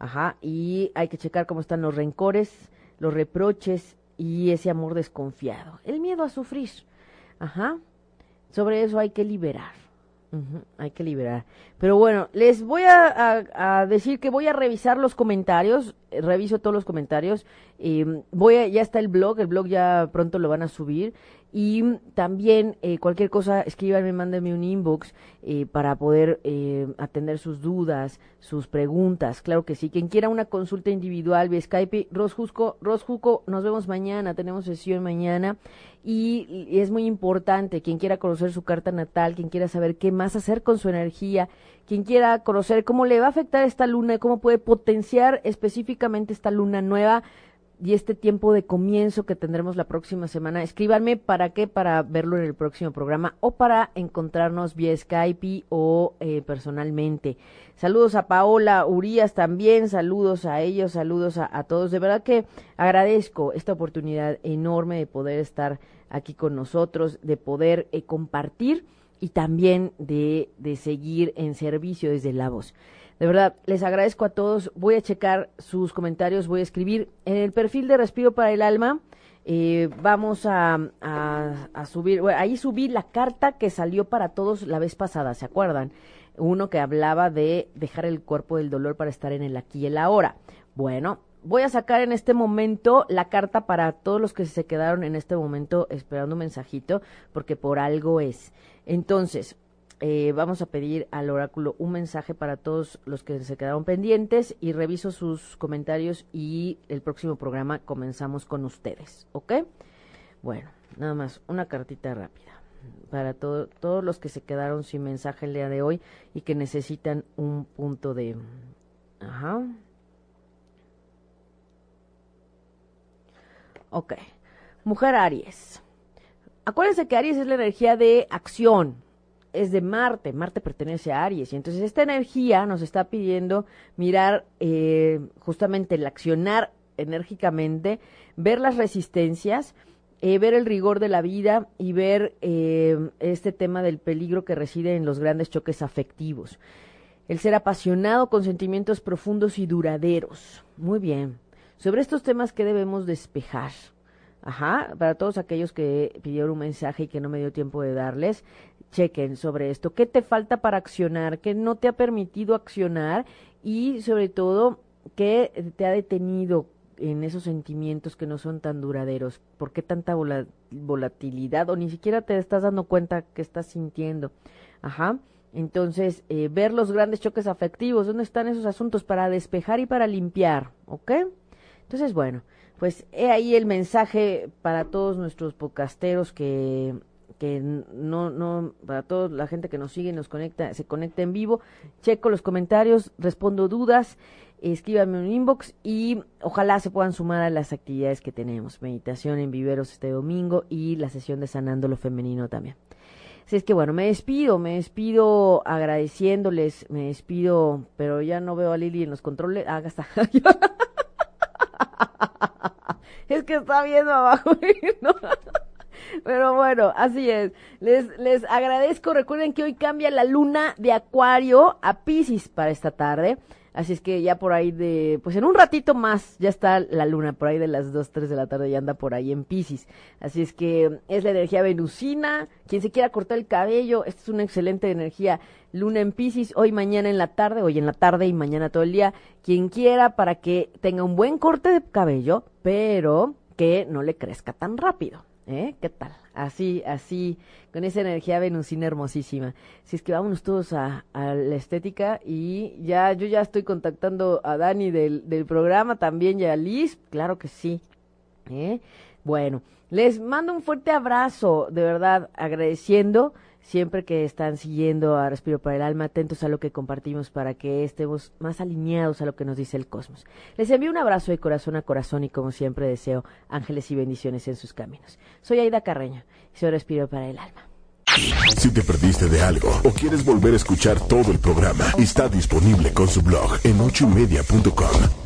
Ajá, y hay que checar cómo están los rencores, los reproches y ese amor desconfiado. El miedo a sufrir. Ajá, sobre eso hay que liberar. hay que liberar. Pero bueno, les voy a, decir que voy a revisar los comentarios. Eh, reviso todos los comentarios. Eh, voy ya está el blog. El blog ya pronto lo van a subir. Y también eh, cualquier cosa, escríbanme, mándenme un inbox eh, para poder eh, atender sus dudas, sus preguntas. Claro que sí. Quien quiera una consulta individual vía Skype, Rosjusco, Rosjuco, nos vemos mañana, tenemos sesión mañana. Y, y es muy importante, quien quiera conocer su carta natal, quien quiera saber qué más hacer con su energía, quien quiera conocer cómo le va a afectar esta luna cómo puede potenciar específicamente esta luna nueva, y este tiempo de comienzo que tendremos la próxima semana. Escríbanme para qué, para verlo en el próximo programa o para encontrarnos vía Skype o eh, personalmente. Saludos a Paola Urias también, saludos a ellos, saludos a, todos. De verdad que agradezco esta oportunidad enorme de poder estar aquí con nosotros, de poder eh, compartir y también de, de seguir en servicio desde la voz. De verdad, les agradezco a todos. Voy a checar sus comentarios, voy a escribir en el perfil de Respiro para el Alma. Eh, vamos a, subir, ahí subí la carta que salió para todos la vez pasada, ¿se acuerdan? Uno que hablaba de dejar el cuerpo del dolor para estar en el aquí y el ahora. Bueno, voy a sacar en este momento la carta para todos los que se quedaron en este momento esperando un mensajito, porque por algo es. Entonces, eh, vamos a pedir al oráculo un mensaje para todos los que se quedaron pendientes y reviso sus comentarios y el próximo programa comenzamos con ustedes, ¿ok? Bueno, nada más, una cartita rápida para todos los que se quedaron sin mensaje el día de hoy y que necesitan un punto de... Ajá. Ok. Mujer Aries. Acuérdense que Aries es la energía de acción, es de Marte, Marte pertenece a Aries, y entonces esta energía nos está pidiendo mirar eh, justamente el accionar enérgicamente, ver las resistencias, eh, ver el rigor de la vida y ver eh, este tema del peligro que reside en los grandes choques afectivos. El ser apasionado con sentimientos profundos y duraderos. Muy bien. Sobre estos temas que debemos despejar. Ajá, para todos aquellos que pidieron un mensaje y que no me dio tiempo de darles, chequen sobre esto. ¿Qué te falta para accionar? ¿Qué no te ha permitido accionar? Y sobre todo, ¿qué te ha detenido en esos sentimientos que no son tan duraderos? ¿Por qué tanta volatilidad? O ni siquiera te estás dando cuenta que estás sintiendo. Ajá. Entonces, eh, ver los grandes choques afectivos, ¿dónde están esos asuntos para despejar y para limpiar? ¿Ok? Entonces, bueno, pues he ahí el mensaje para todos nuestros podcasteros que que no, no, para toda la gente que nos sigue, nos conecta, se conecta en vivo, checo los comentarios, respondo dudas, escríbanme un inbox y ojalá se puedan sumar a las actividades que tenemos, meditación en viveros este domingo y la sesión de sanando lo femenino también. Así es que bueno, me despido, me despido agradeciéndoles, me despido, pero ya no veo a Lili en los controles. Ah, [laughs] es que está viendo abajo. [laughs] ¿no? Pero bueno, así es. Les, les agradezco. Recuerden que hoy cambia la luna de Acuario a Pisces para esta tarde. Así es que ya por ahí de, pues en un ratito más ya está la luna, por ahí de las 2, 3 de la tarde ya anda por ahí en Pisces. Así es que es la energía venusina. Quien se quiera cortar el cabello, esta es una excelente energía. Luna en Pisces, hoy, mañana en la tarde, hoy en la tarde y mañana todo el día. Quien quiera para que tenga un buen corte de cabello, pero que no le crezca tan rápido. ¿Eh? ¿Qué tal? Así, así, con esa energía venusina hermosísima. Si es que vámonos todos a, la estética y ya, yo ya estoy contactando a Dani del, del programa también y a Liz, claro que sí. ¿Eh? Bueno, les mando un fuerte abrazo, de verdad, agradeciendo siempre que están siguiendo a Respiro para el Alma, atentos a lo que compartimos para que estemos más alineados a lo que nos dice el cosmos. Les envío un abrazo de corazón a corazón y como siempre deseo ángeles y bendiciones en sus caminos. Soy Aida Carreño y soy Respiro para el Alma. Si te perdiste de algo o quieres volver a escuchar todo el programa, está disponible con su blog en ochoymedia.com